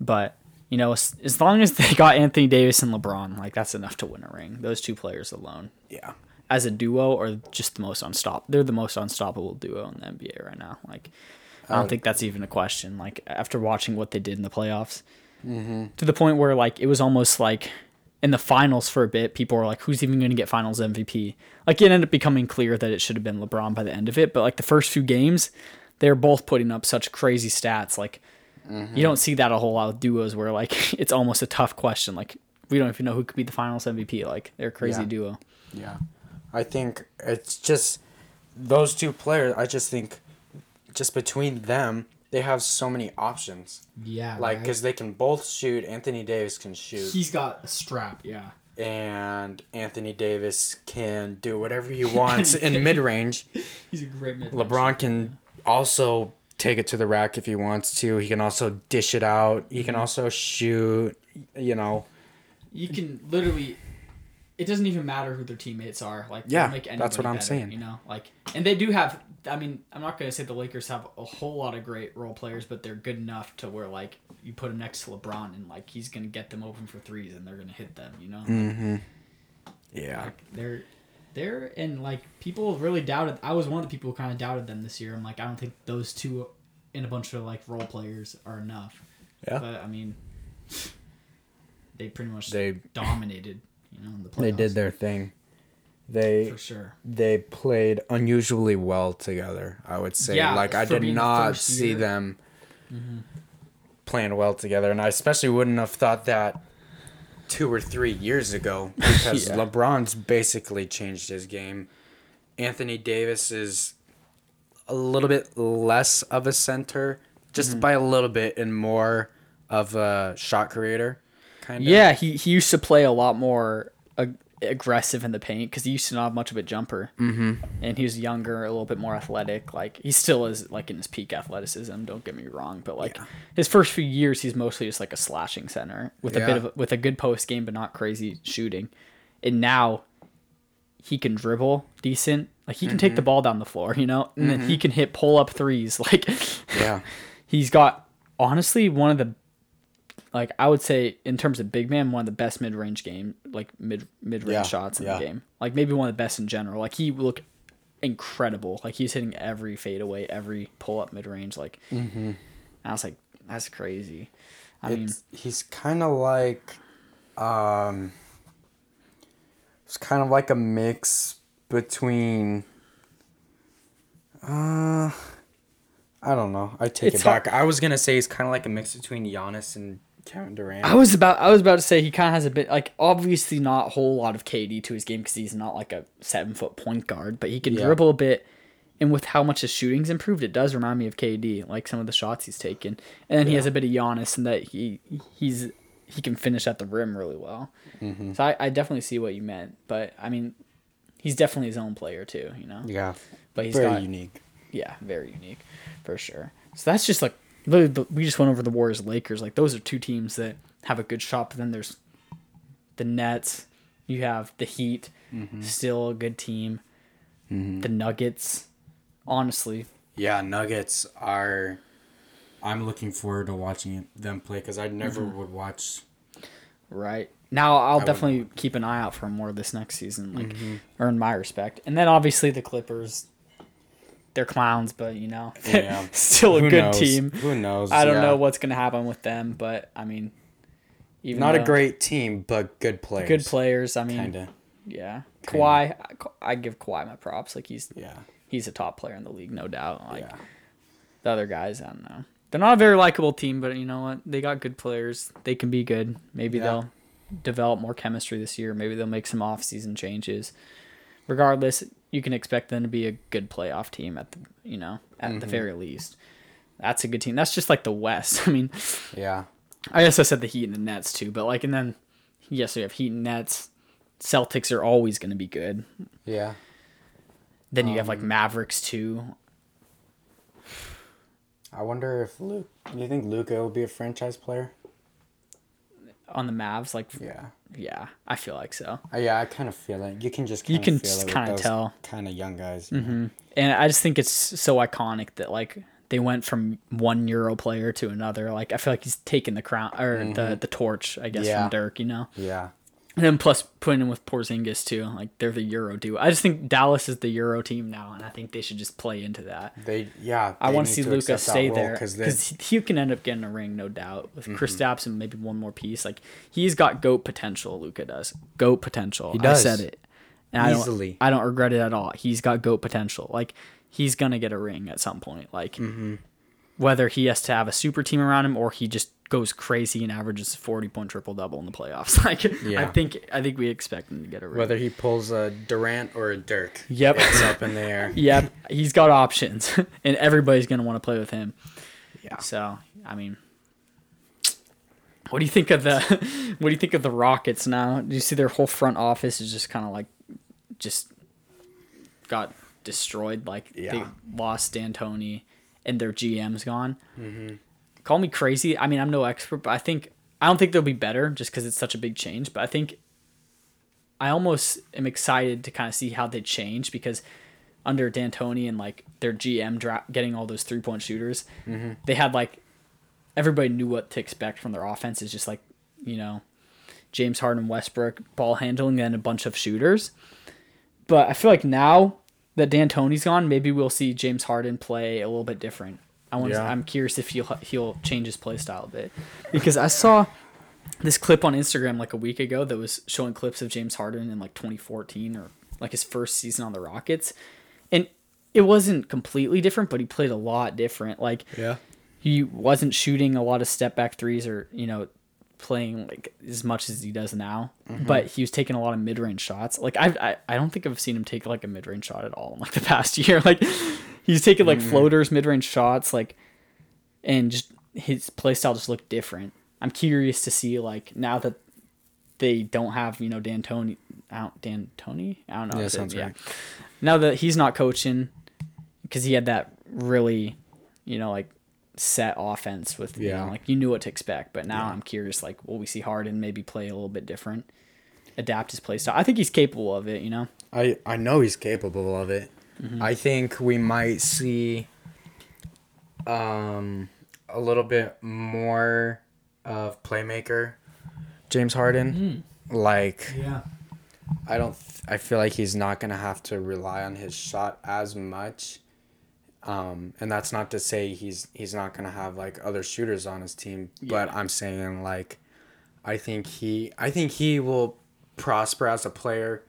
but you know, as, as long as they got Anthony Davis and LeBron, like that's enough to win a ring. Those two players alone, Yeah. As a duo, are just the most unstop. They're the most unstoppable duo in the NBA right now. Like, I don't Uh, think that's even a question. Like after watching what they did in the playoffs, to the point where like it was almost like in the finals for a bit, people were like, "Who's even going to get Finals MVP?" Like it ended up becoming clear that it should have been LeBron by the end of it. But like the first few games, they're both putting up such crazy stats. Like you don't see that a whole lot with duos where like it's almost a tough question. Like we don't even know who could be the Finals MVP. Like they're a crazy Yeah. duo. Yeah. I think it's just those two players. I just think just between them, they have so many options. Yeah, Like, because they can both shoot. Anthony Davis can shoot. he's got a strap. Yeah, and Anthony Davis can do whatever he wants in mid range. he's a great mid. LeBron can also take it to the rack if he wants to. He can also dish it out. He can mm-hmm. also shoot. You know, you can literally. It doesn't even matter who their teammates are. Like Yeah, that's what I'm better, saying. You know, like, and they do have. I mean, I'm not gonna say the Lakers have a whole lot of great role players, but they're good enough to where like you put them next to LeBron and like he's gonna get them open for threes and they're gonna hit them. You know, Mm-hmm. Yeah. like they're they're and like people really doubted. I was one of the people who kind of doubted them this year. I'm like, I don't think those two and a bunch of like role players are enough. Yeah. But I mean, they pretty much They dominated. You know, the they did their thing. They for sure. they played unusually well together. I would say. Yeah, like I did not see year. them playing well together, and I especially wouldn't have thought that two or three years ago because Yeah. LeBron's basically changed his game. Anthony Davis is a little bit less of a center, just Mm-hmm. by a little bit, and more of a shot creator. Kind of. Yeah, he, he used to play a lot more ag- aggressive in the paint because he used to not have much of a jumper. Mm-hmm. And he was younger, a little bit more athletic. Like he still is like in his peak athleticism. Don't get me wrong, but like his first few years, he's mostly just like a slashing center with a bit of with a good post game, but not crazy shooting. And now he can dribble decent. Like he can take Mm-hmm. the ball down the floor, you know, and then he can hit pull up threes. Like Yeah. he's got honestly one of the like I would say in terms of big man one of the best mid range game like mid mid range Yeah, shots in yeah. the game like maybe one of the best in general like he looked incredible like he's hitting every fadeaway every pull up mid range like Mm-hmm. I was like that's crazy I mean he's kind of like um it's kind of like a mix between uh I don't know. I take It's it back. I was gonna say he's kind of like a mix between Giannis and Kevin Durant. I was about I was about to say he kind of has a bit like obviously not a whole lot of KD to his game because he's not like a seven foot point guard, but he can Yeah. dribble a bit. And with how much his shooting's improved, it does remind me of KD, like some of the shots he's taken. And then he has a bit of Giannis, and that he he's he can finish at the rim really well. Mm-hmm. So I, I definitely see what you meant, but I mean, he's definitely his own player too, you know. yeah, But he's very got unique. yeah, very unique, for sure. So that's just like we just went over the Warriors, Lakers. Like those are two teams that have a good shot. But then there's the Nets. You have the Heat, mm-hmm. still a good team. Mm-hmm. The Nuggets, honestly, Yeah, Nuggets are. I'm looking forward to watching them play because I never Mm-hmm. would watch. right now I'll would definitely keep an eye out for more this next season. Like mm-hmm. earn my respect. And then obviously the Clippers. They're clowns, but you know, Yeah. still a Who good knows? team. Who knows? I don't Yeah. know what's gonna happen with them, but I mean, even Not a great team, but good players. good players. I mean, Kinda. yeah. Kinda. Kawhi, I, I give Kawhi my props. Like he's Yeah. he's a top player in the league, no doubt. Like yeah. the other guys, I don't know. They're not a very likable team, but you know what? They got good players. They can be good. Maybe Yeah. they'll develop more chemistry this year. Maybe they'll make some off-season changes. Regardless, you can expect them to be a good playoff team at the you know at Mm-hmm. the very least. That's a good team. That's just like the West. I mean, Yeah. I guess I said the Heat and the Nets too, but like, and then yes, we have Heat and Nets. Celtics are always going to be good. Yeah. Then you have like Um, Mavericks too. I wonder if Luke. Do you think Luka will be a franchise player? On the Mavs. Like, Yeah. yeah, I feel like so. Uh, yeah, I kind of feel it. You can just You can feel just kinda tell. kind of young guys. you know? And I just think it's so iconic that like they went from one Euro player to another. Like I feel like he's taken the crown or the the torch, I guess, Yeah. from Dirk. You know, Yeah. And then plus putting him with Porzingis too. Like they're the Euro duo. I just think Dallas is the Euro team now, and I think they should just play into that. They yeah. I want to see Luka stay role there 'cause they- because he can end up getting a ring, no doubt. With Kristaps and maybe one more piece, like he's got goat potential. Luka does goat potential. He does. I said it. And Easily. I don't, I don't regret it at all. He's got goat potential. Like he's gonna get a ring at some point. Like Mm-hmm. Whether he has to have a super team around him or he just goes crazy and averages forty point triple double in the playoffs. Like I think I think we expect him to get a ring. whether he pulls a Durant or a Dirk. Yep. It's up in the air. Yep, he's got options, and everybody's gonna want to play with him. Yeah. So, I mean, what do you think of the what do you think of the Rockets now? Do you see their whole front office is just kind of like just got destroyed? Like they lost D'Antoni and their GM's gone. Mm-hmm. Call me crazy. I mean, I'm no expert, but I think I don't think they'll be better just because it's such a big change. But I think I almost am excited to kind of see how they change because under D'Antoni and like their GM dra- getting all those three point shooters, mm-hmm. they had like everybody knew what to expect from their offense. Is just like you know James Harden, Westbrook, ball handling, and a bunch of shooters. But I feel like now that D'Antoni's gone, maybe we'll see James Harden play a little bit different. I want. Yeah. I'm curious if he'll he'll change his play style a bit because I saw this clip on Instagram like a week ago that was showing clips of James Harden in like 2014 or like his first season on the Rockets, and it wasn't completely different, but he played a lot different. Like Yeah. he wasn't shooting a lot of step back threes or you know playing like as much as he does now mm-hmm. but he was taking a lot of mid-range shots. Like I've, i i don't think i've seen him take like a mid-range shot at all in like the past year. Like he's taking like mm-hmm. floaters mid-range shots like and just his play style just looked different. I'm curious to see like now that they don't have you know Dan Tony out D'Antoni? I don't know Yeah, sounds right. now that he's not coaching because he had that really you know like set offense with you Yeah. know like you knew what to expect but now i'm curious like will we see harden maybe play a little bit different adapt his play style i think he's capable of it you know I I know he's capable of it. Mm-hmm. I think we might see um a little bit more of playmaker James Harden. Like Yeah. I don't th- I feel like he's not to have to rely on his shot as much. Um and that's not to say he's he's not going to have like other shooters on his team, but I'm saying like I think he I think he will prosper as a player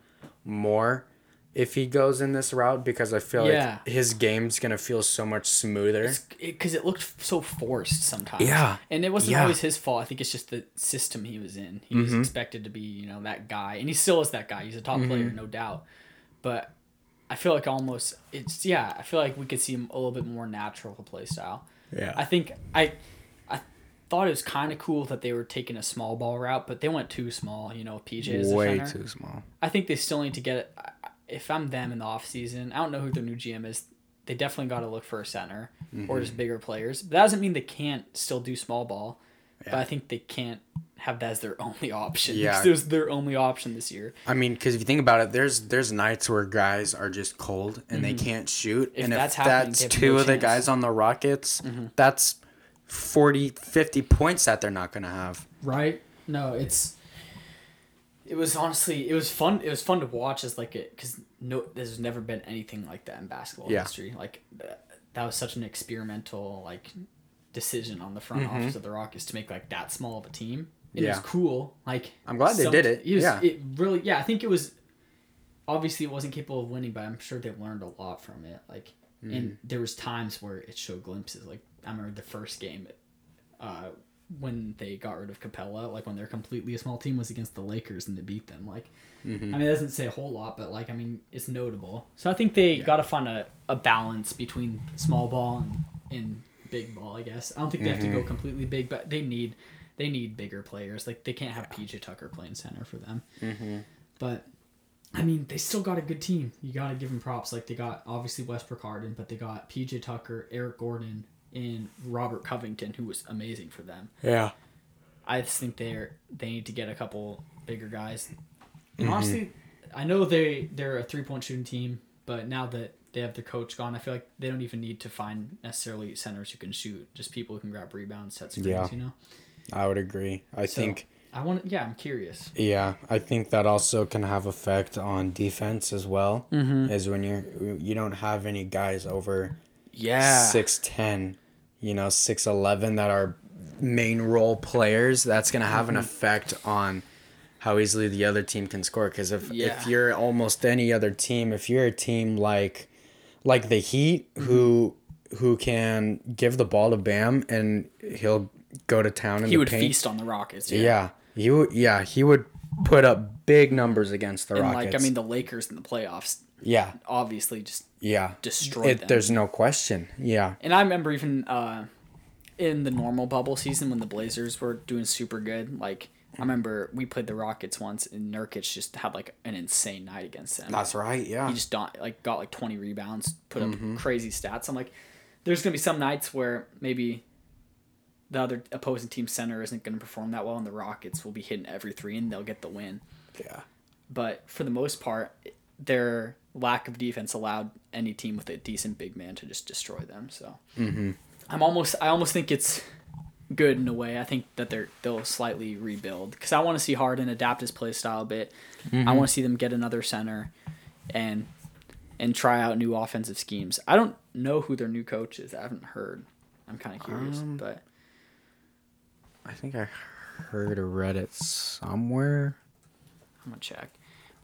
more if he goes in this route because I feel Yeah. like his game's going to feel so much smoother. because it, looked so forced sometimes Yeah. and it wasn't Yeah. always his fault i think it's just the system he was in he was expected to be you know that guy and he still is that guy he's a top player no doubt but i feel like almost it's yeah i feel like we could see him a little bit more natural play style Yeah. I think I I thought it was kind of cool that they were taking a small ball route, but they went too small. You know, PJ is Way center. too small. I think they still need to get it. If I'm them in the off season, I don't know who their new GM is. They definitely got to look for a center or mm-hmm. just bigger players. But that doesn't mean they can't still do small ball. Yeah. But I think they can't have that as their only option. Yeah. was their only option this year. I mean, because if you think about it, there's there's nights where guys are just cold and they can't shoot, Mm-hmm. If and that's if that's two no of the chance. Mm-hmm. guys on the Rockets, that's 40, 50 points that they're not gonna have. Right? No, it's It was honestly, it was fun. It was fun to watch as like it because no, there's never been anything like that in basketball Yeah. history. Like that, that was such an experimental like decision on the front Mm-hmm. office of the Rockets to make like that small of a team. It was cool. Like I'm glad they did it. It was, Yeah. It really, yeah. I think it was. Obviously, it wasn't capable of winning, but I'm sure they've learned a lot from it. Like, Mm-hmm. and there was times where it showed glimpses. Like I remember the first game, uh, when they got rid of Capela, like when they're completely a small team, was against the Lakers and they beat them. Like, Mm-hmm. I mean, it doesn't say a whole lot, but like, I mean, it's notable. So I think they got to find a, a balance between small ball and, and big ball. I guess I don't think they have to Mm-hmm. go completely big, but they need they need bigger players. Like they can't have PJ Tucker playing center for them. Mm-hmm. But I mean, they still got a good team. You got to give them props. Like they got obviously Westbrook Harden, but they got PJ Tucker, Eric Gordon, and Robert Covington, who was amazing for them. Yeah. I just think they're they need to get a couple bigger guys. Mm-hmm. And honestly, I know they they're a three point shooting team, but now that they have their coach gone, I feel like they don't even need to find necessarily centers who can shoot, just people who can grab rebounds, set screens. Yeah. You know. I would agree. I So, think I want. Yeah, I'm curious. yeah, I think that also can have effect on defense as well. Mm-hmm. Is when you're you don't have any guys over Yeah. six ten, you know, six eleven that are main role players. That's gonna have an Mm-hmm. effect on how easily the other team can score. Because if Yeah. if you're almost any other team, if you're a team like like the Heat who Mm-hmm. who can give the ball to Bam and he'll go to town in He would paint. feast on the Rockets. Yeah. he would. Yeah, he would put up big numbers against the And Rockets. like I mean, the Lakers in the playoffs yeah, obviously just yeah, destroyed It, them. there's no question. Yeah, And I remember even uh, in the normal bubble season when the Blazers were doing super good. Like I remember we played the Rockets once, and Nurkic just had like an insane night against them. that's right. Yeah, he just don't, like got like twenty rebounds, put Mm-hmm. up crazy stats. I'm like, there's gonna be some nights where maybe the other opposing team center isn't going to perform that well, and the Rockets will be hitting every three and they'll get the win. Yeah. But for the most part, their lack of defense allowed any team with a decent big man to just destroy them. So I'm almost I almost think it's good in a way. I think that they're they'll slightly rebuild because I want to see Harden adapt his play style a bit. I want to see them get another center and and try out new offensive schemes. I don't know who their new coach is. I haven't heard. I'm kind of curious, Um, but I think I heard or read it somewhere. I'm gonna check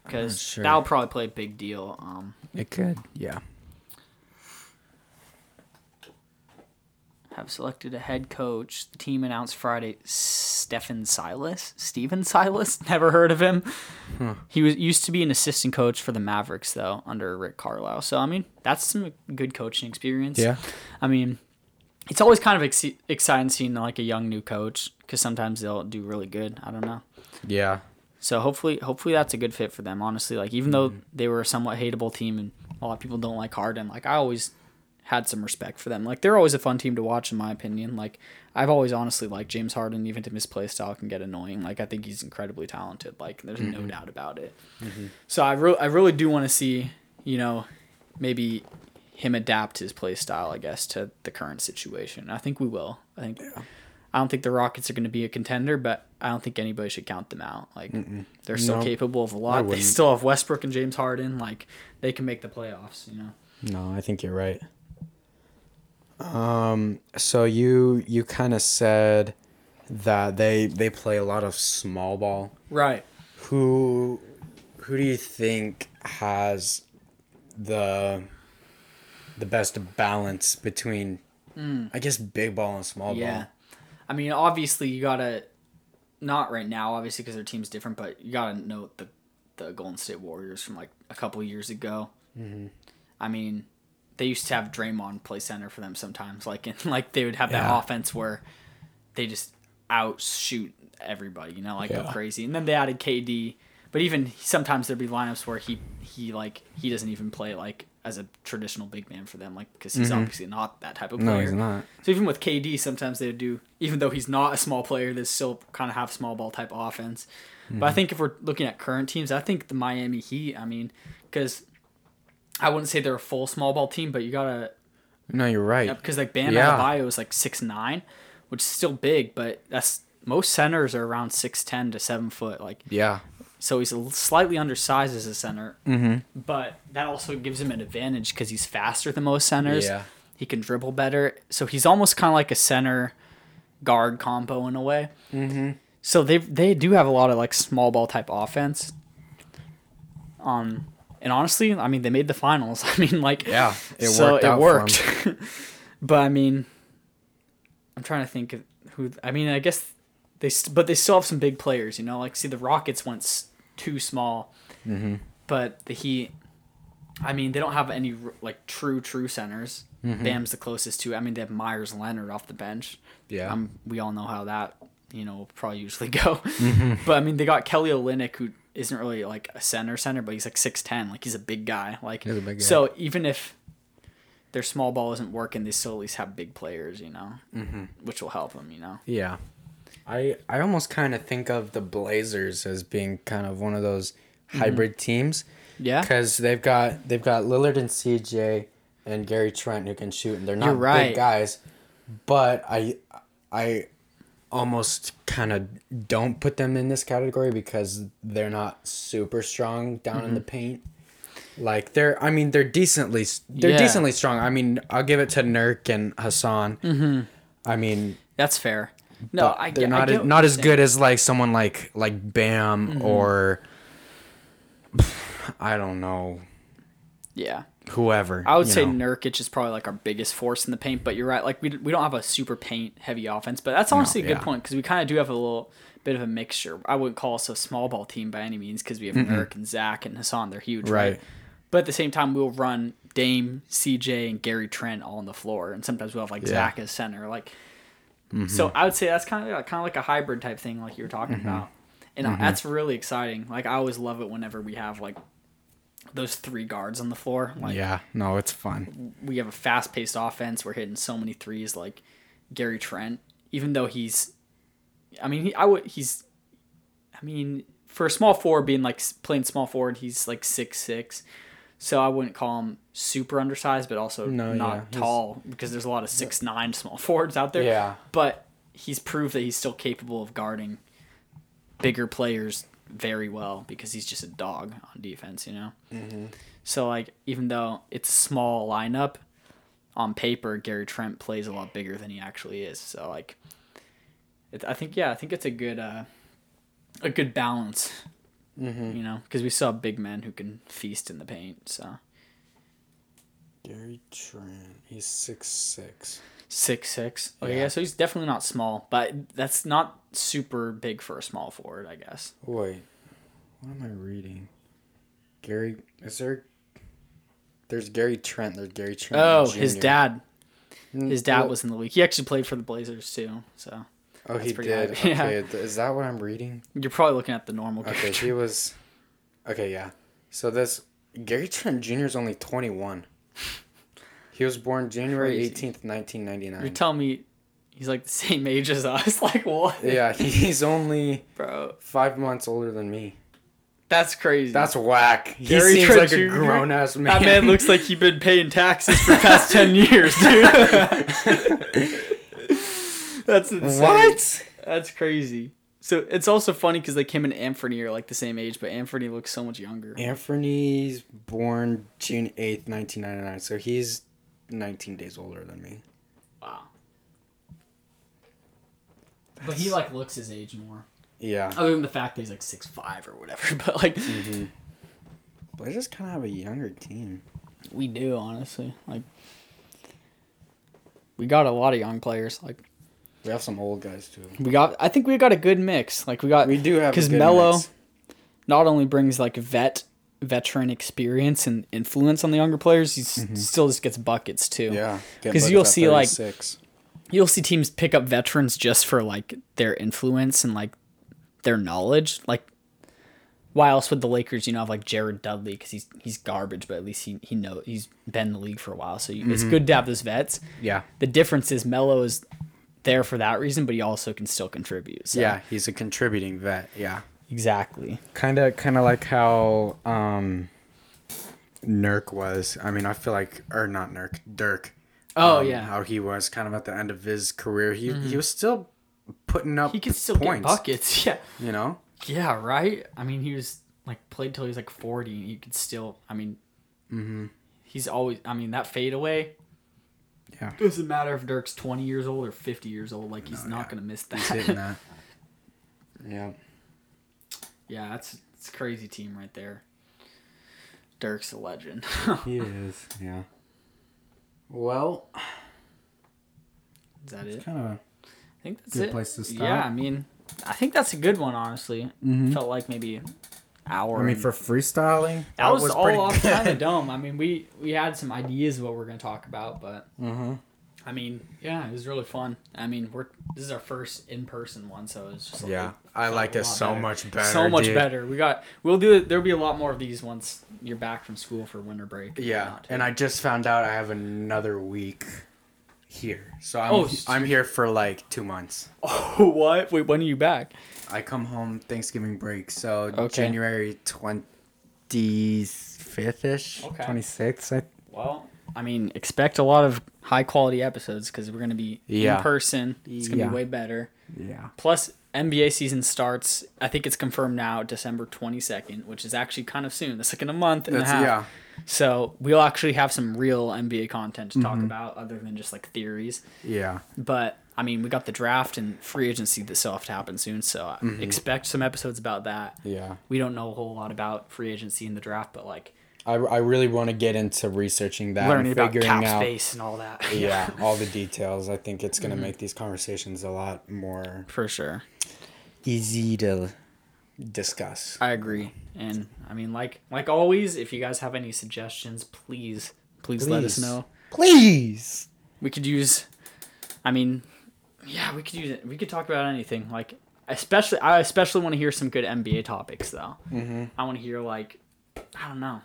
because sure. that'll probably play a big deal. Um, It could. Yeah. have selected a head coach. The team announced Friday Stephen Silas. Stephen Silas? Never heard of him. He was used to be an assistant coach for the Mavericks though, under Rick Carlisle. So I mean, that's some good coaching experience. Yeah. I mean, it's always kind of ex- exciting seeing like a young new coach because sometimes they'll do really good. I don't know. Yeah. So hopefully, hopefully that's a good fit for them. Honestly, like even though mm-hmm. they were a somewhat hateable team and a lot of people don't like Harden, like I always had some respect for them. Like they're always a fun team to watch, in my opinion. Like I've always honestly liked James Harden, even if his play style can get annoying. Like I think he's incredibly talented. Like there's no mm-hmm. doubt about it. Mm-hmm. So I really, I really do want to see, you know, maybe him adapt his play style, I guess, to the current situation. I think we will. I think. I don't think the Rockets are going to be a contender, but I don't think anybody should count them out. Like they're still capable of a lot. They still have Westbrook and James Harden. Like they can make the playoffs. You know. No, I think you're right. Um, so you you kind of said that they they play a lot of small ball. Right. Who who do you think has the the best balance between I guess big ball and small. Yeah. ball? I mean, obviously you gotta not right now, obviously because their team's different, but you gotta note the the Golden State Warriors from like a couple years ago. Mm-hmm. I mean, they used to have Draymond play center for them sometimes, like and like they would have that offense where they just outshoot everybody, you know, like go crazy. And then they added KD, but even sometimes there'd be lineups where he he like he doesn't even play like as a traditional big man for them, like because he's mm-hmm. obviously not that type of player. No, he's not. So even with KD, sometimes they do, even though he's not a small player, they still kind of have small ball type offense. But I mm-hmm. think if we're looking at current teams, I think the Miami Heat. I mean, because I wouldn't say they're a full small ball team, but you gotta No, you're right. because like Bam Yeah. Adebayo is like six nine, which is still big, but that's most centers are around six ten to seven foot. Like Yeah. So he's a slightly undersized as a center, mm-hmm. but that also gives him an advantage because he's faster than most centers. Yeah. He can dribble better, so he's almost kind of like a center guard combo in a way. Mm-hmm. So they they do have a lot of like small ball type offense. Um, and honestly, I mean they made the finals. I mean like Yeah, it so worked it worked. but I mean, I'm trying to think of who. I mean, I guess they, st- but they still have some big players. You know, like see the Rockets went s- too small, Mm-hmm. but the Heat. I mean, they don't have any like true true centers. Mm-hmm. Bam's the closest to. I mean, they have Meyers Leonard off the bench. Yeah. Um, we all know how that you know will probably usually go. Mm-hmm. But I mean, they got Kelly Olynyk who isn't really like a center center, but he's like six ten. Like he's a big guy. Like He's a big guy. so even if their small ball isn't working, they still at least have big players, you know, Mm-hmm. which will help them, you know. Yeah. I I almost kind of think of the Blazers as being kind of one of those hybrid teams Yeah. because they've got they've got Lillard and CJ and Gary Trent who can shoot and they're not right. big guys, but I I almost kind of don't put them in this category because they're not super strong down in the Mm-hmm. paint. Like they're, I mean, they're decently, they're Yeah. decently strong. I mean, I'll give it to Nurk and Hassan. Mm-hmm. I mean, That's fair. No, but I they're get, I not as, not as good as like someone like like Bam mm-hmm. or I don't know Yeah. whoever. I would say know. Nurkic is probably like our biggest force in the paint, but you're right. Like we, we don't have a super paint heavy offense, but that's honestly a good yeah. point because we kind of do have a little bit of a mixture. I wouldn't call us a small ball team by any means because we have Nurk and Zach and Hassan. They're huge, right. Right. But at the same time, we'll run Dame, CJ, and Gary Trent all on the floor, and sometimes we'll have like Yeah. Zach as center. Like, so mm-hmm. I would say that's kind of kind of like a hybrid type thing, like you were talking mm-hmm. about, and uh mm-hmm. that's really exciting. Like I always love it whenever we have like those three guards on the floor. Like yeah, no, it's fun. we have a fast paced offense. We're hitting so many threes. Like Gary Trent, even though he's, I mean, he, I would, he's, I mean, for a small forward being like playing small forward, he's like six six. So I wouldn't call him super undersized, but also No, not yeah, he's- tall because there's a lot of six nine small forwards out there. Yeah. But he's proved that he's still capable of guarding bigger players very well because he's just a dog on defense, you know. Mm-hmm. So like, even though it's a small lineup, on paper Gary Trent plays a lot bigger than he actually is. So like, it, I think yeah, I think it's a good uh, a good balance. Mm-hmm. You know, because we saw big men who can feast in the paint. So Gary Trent. He's six six. six six. Oh Yeah. yeah, so he's definitely not small, but that's not super big for a small forward, I guess. Wait, what am I reading? Gary, is there? There's Gary Trent. There's Gary Trent. Oh, his dad. Mm, His dad was in the league. He actually played for the Blazers too. So Oh, that's he did. Yeah. Okay, th- is that what I'm reading? you're probably looking at the normal. Okay, he was. Okay, yeah. So this Gary Trent Jr. is only 21. He was born January Crazy. 18th, 1999. You're telling me he's like the same age as us? Like what? yeah, he's only bro. five months older than me. That's crazy. That's whack. He Gary seems Trent like a Jr.? grown ass man. that man looks like he's been paying taxes for the past ten years, dude. That's insane. What? That's crazy. So it's also funny because like him and Anthony are like the same age, but Anthony looks so much younger. Anthony's born June 8th, 1999. So he's 19 days older than me. Wow. But he like looks his age more. Yeah. Other than the fact that he's like six five or whatever. But like Mm-hmm. Blazers kind of have a younger team. we do honestly. Like we got a lot of young players. Like We have some old guys too. we got I think we got a good mix. Like we got We do have because Melo mix. not only brings like vet veteran experience and influence on the younger players, he still just gets buckets too. Mm-hmm. Yeah. because you'll see, like- 36. You'll see teams pick up veterans just for like their influence and like their knowledge. Like why else would the Lakers, you know, have like Jared Dudley because he's he's garbage, but at least he he know he's been in the league for a while. So you, it's Mm-hmm. good to have those vets. Yeah. The difference is Melo is there for that reason, but he also can still contribute. So. Yeah, he's a contributing vet. Yeah. exactly. Kind of, kind of like how um, Nurk was. I mean, I feel like, or not Nurk, Dirk. Oh um, yeah, how he was kind of at the end of his career. He he was still putting up. he could still points, get buckets. Yeah. You know. Yeah, right. I mean, he was like played till he was like forty. and You could still. I mean, Mm-hmm. he's always. I mean, that fadeaway. Yeah. Doesn't matter if Dirk's twenty years old or fifty years old. Like he's No, not yeah. gonna miss He's that. hitting that. Yeah. yeah, that's it's a crazy team right there. Dirk's a legend. he is. Yeah. Well, Is that it? Kind of. I think that's Good it. place to stop. Yeah, I mean, I think that's a good one. Honestly, Mhm. felt like maybe hour. I mean, for freestyling, that was, all off good. kind of dome. I mean, we we had some ideas of what we're gonna talk about, but mm-hmm. I mean, yeah, it was really fun. I mean, we're this is our first in person one, so it's just Yeah, I like it so better. much better. so much dude. better. We got we'll do it. There'll be a lot more of these once you're back from school for winter break. Yeah, and I just found out I have another week here, so I'm Oh, I'm here for like two months. oh what? Wait, when are you back? I come home Thanksgiving break, so Okay. January twenty fifth ish. twenty sixth. I Well, I mean, expect a lot of high quality episodes because we're gonna be Yeah. in person. It's gonna Yeah. be way better. yeah. Plus, NBA season starts. I think it's confirmed now, December twenty second, which is actually kind of soon. That's like in a month and That's a half. yeah. So we'll actually have some real NBA content to talk Mm-hmm. about, other than just like theories. Yeah. But I mean, we got the draft and free agency that still have to happen soon. So Mm-hmm. expect some episodes about that. Yeah. We don't know a whole lot about free agency and the draft, but like I, I really want to get into researching that learning and about figuring cap out space and all that. yeah all the details. I think it's Mm-hmm. gonna make these conversations a lot more for sure. easy to discuss. I agree. And I mean, like like always, if you guys have any suggestions, please please, let us know. Please. We could use. I mean, yeah, we could use it. We could talk about anything. Like especially, I especially want to hear some good NBA topics though. Mm-hmm. I want to hear like, I don't know.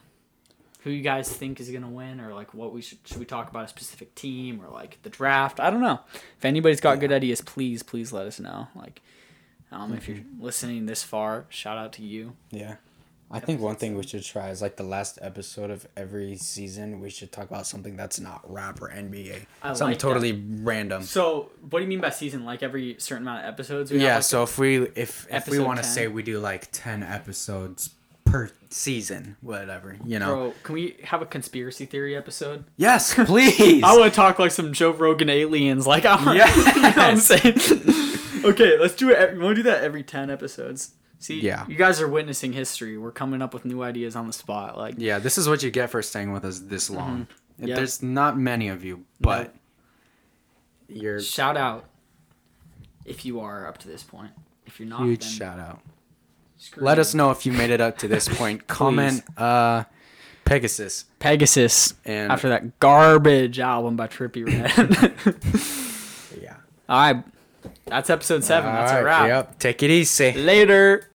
who you guys think is gonna win, or like what we should should we talk about a specific team or like the draft? I don't know. If anybody's got good ideas, please please let us know. Like, um, if you're listening this far, shout out to you. Yeah. I think one thing we should try is like the last episode of every season. We should talk about something that's not rap or NBA. I something like that. totally random. So, what do you mean by season? Like every certain amount of episodes? we have, Yeah. like, So if we if if we want to say we do like ten episodes per season, whatever, you know. Bro, can we have a conspiracy theory episode? Yes, please. I want to talk like some Joe Rogan aliens. Like, I want, Yes. you know I'm saying? okay, let's do it. We want to do that every 10 episodes. See, Yeah. you guys are witnessing history. We're coming up with new ideas on the spot. Like, yeah, this is what you get for staying with us this long. Mm-hmm. Yep. There's not many of you, but you're shout out if you are up to this point. If you're not, huge shout out. Let you. us know if you made it up to this point. Comment uh Pegasus Pegasus and after that garbage album by Trippie Redd. yeah. All right, that's episode seven. That's a All right, wrap. Yep. Take it easy. Later.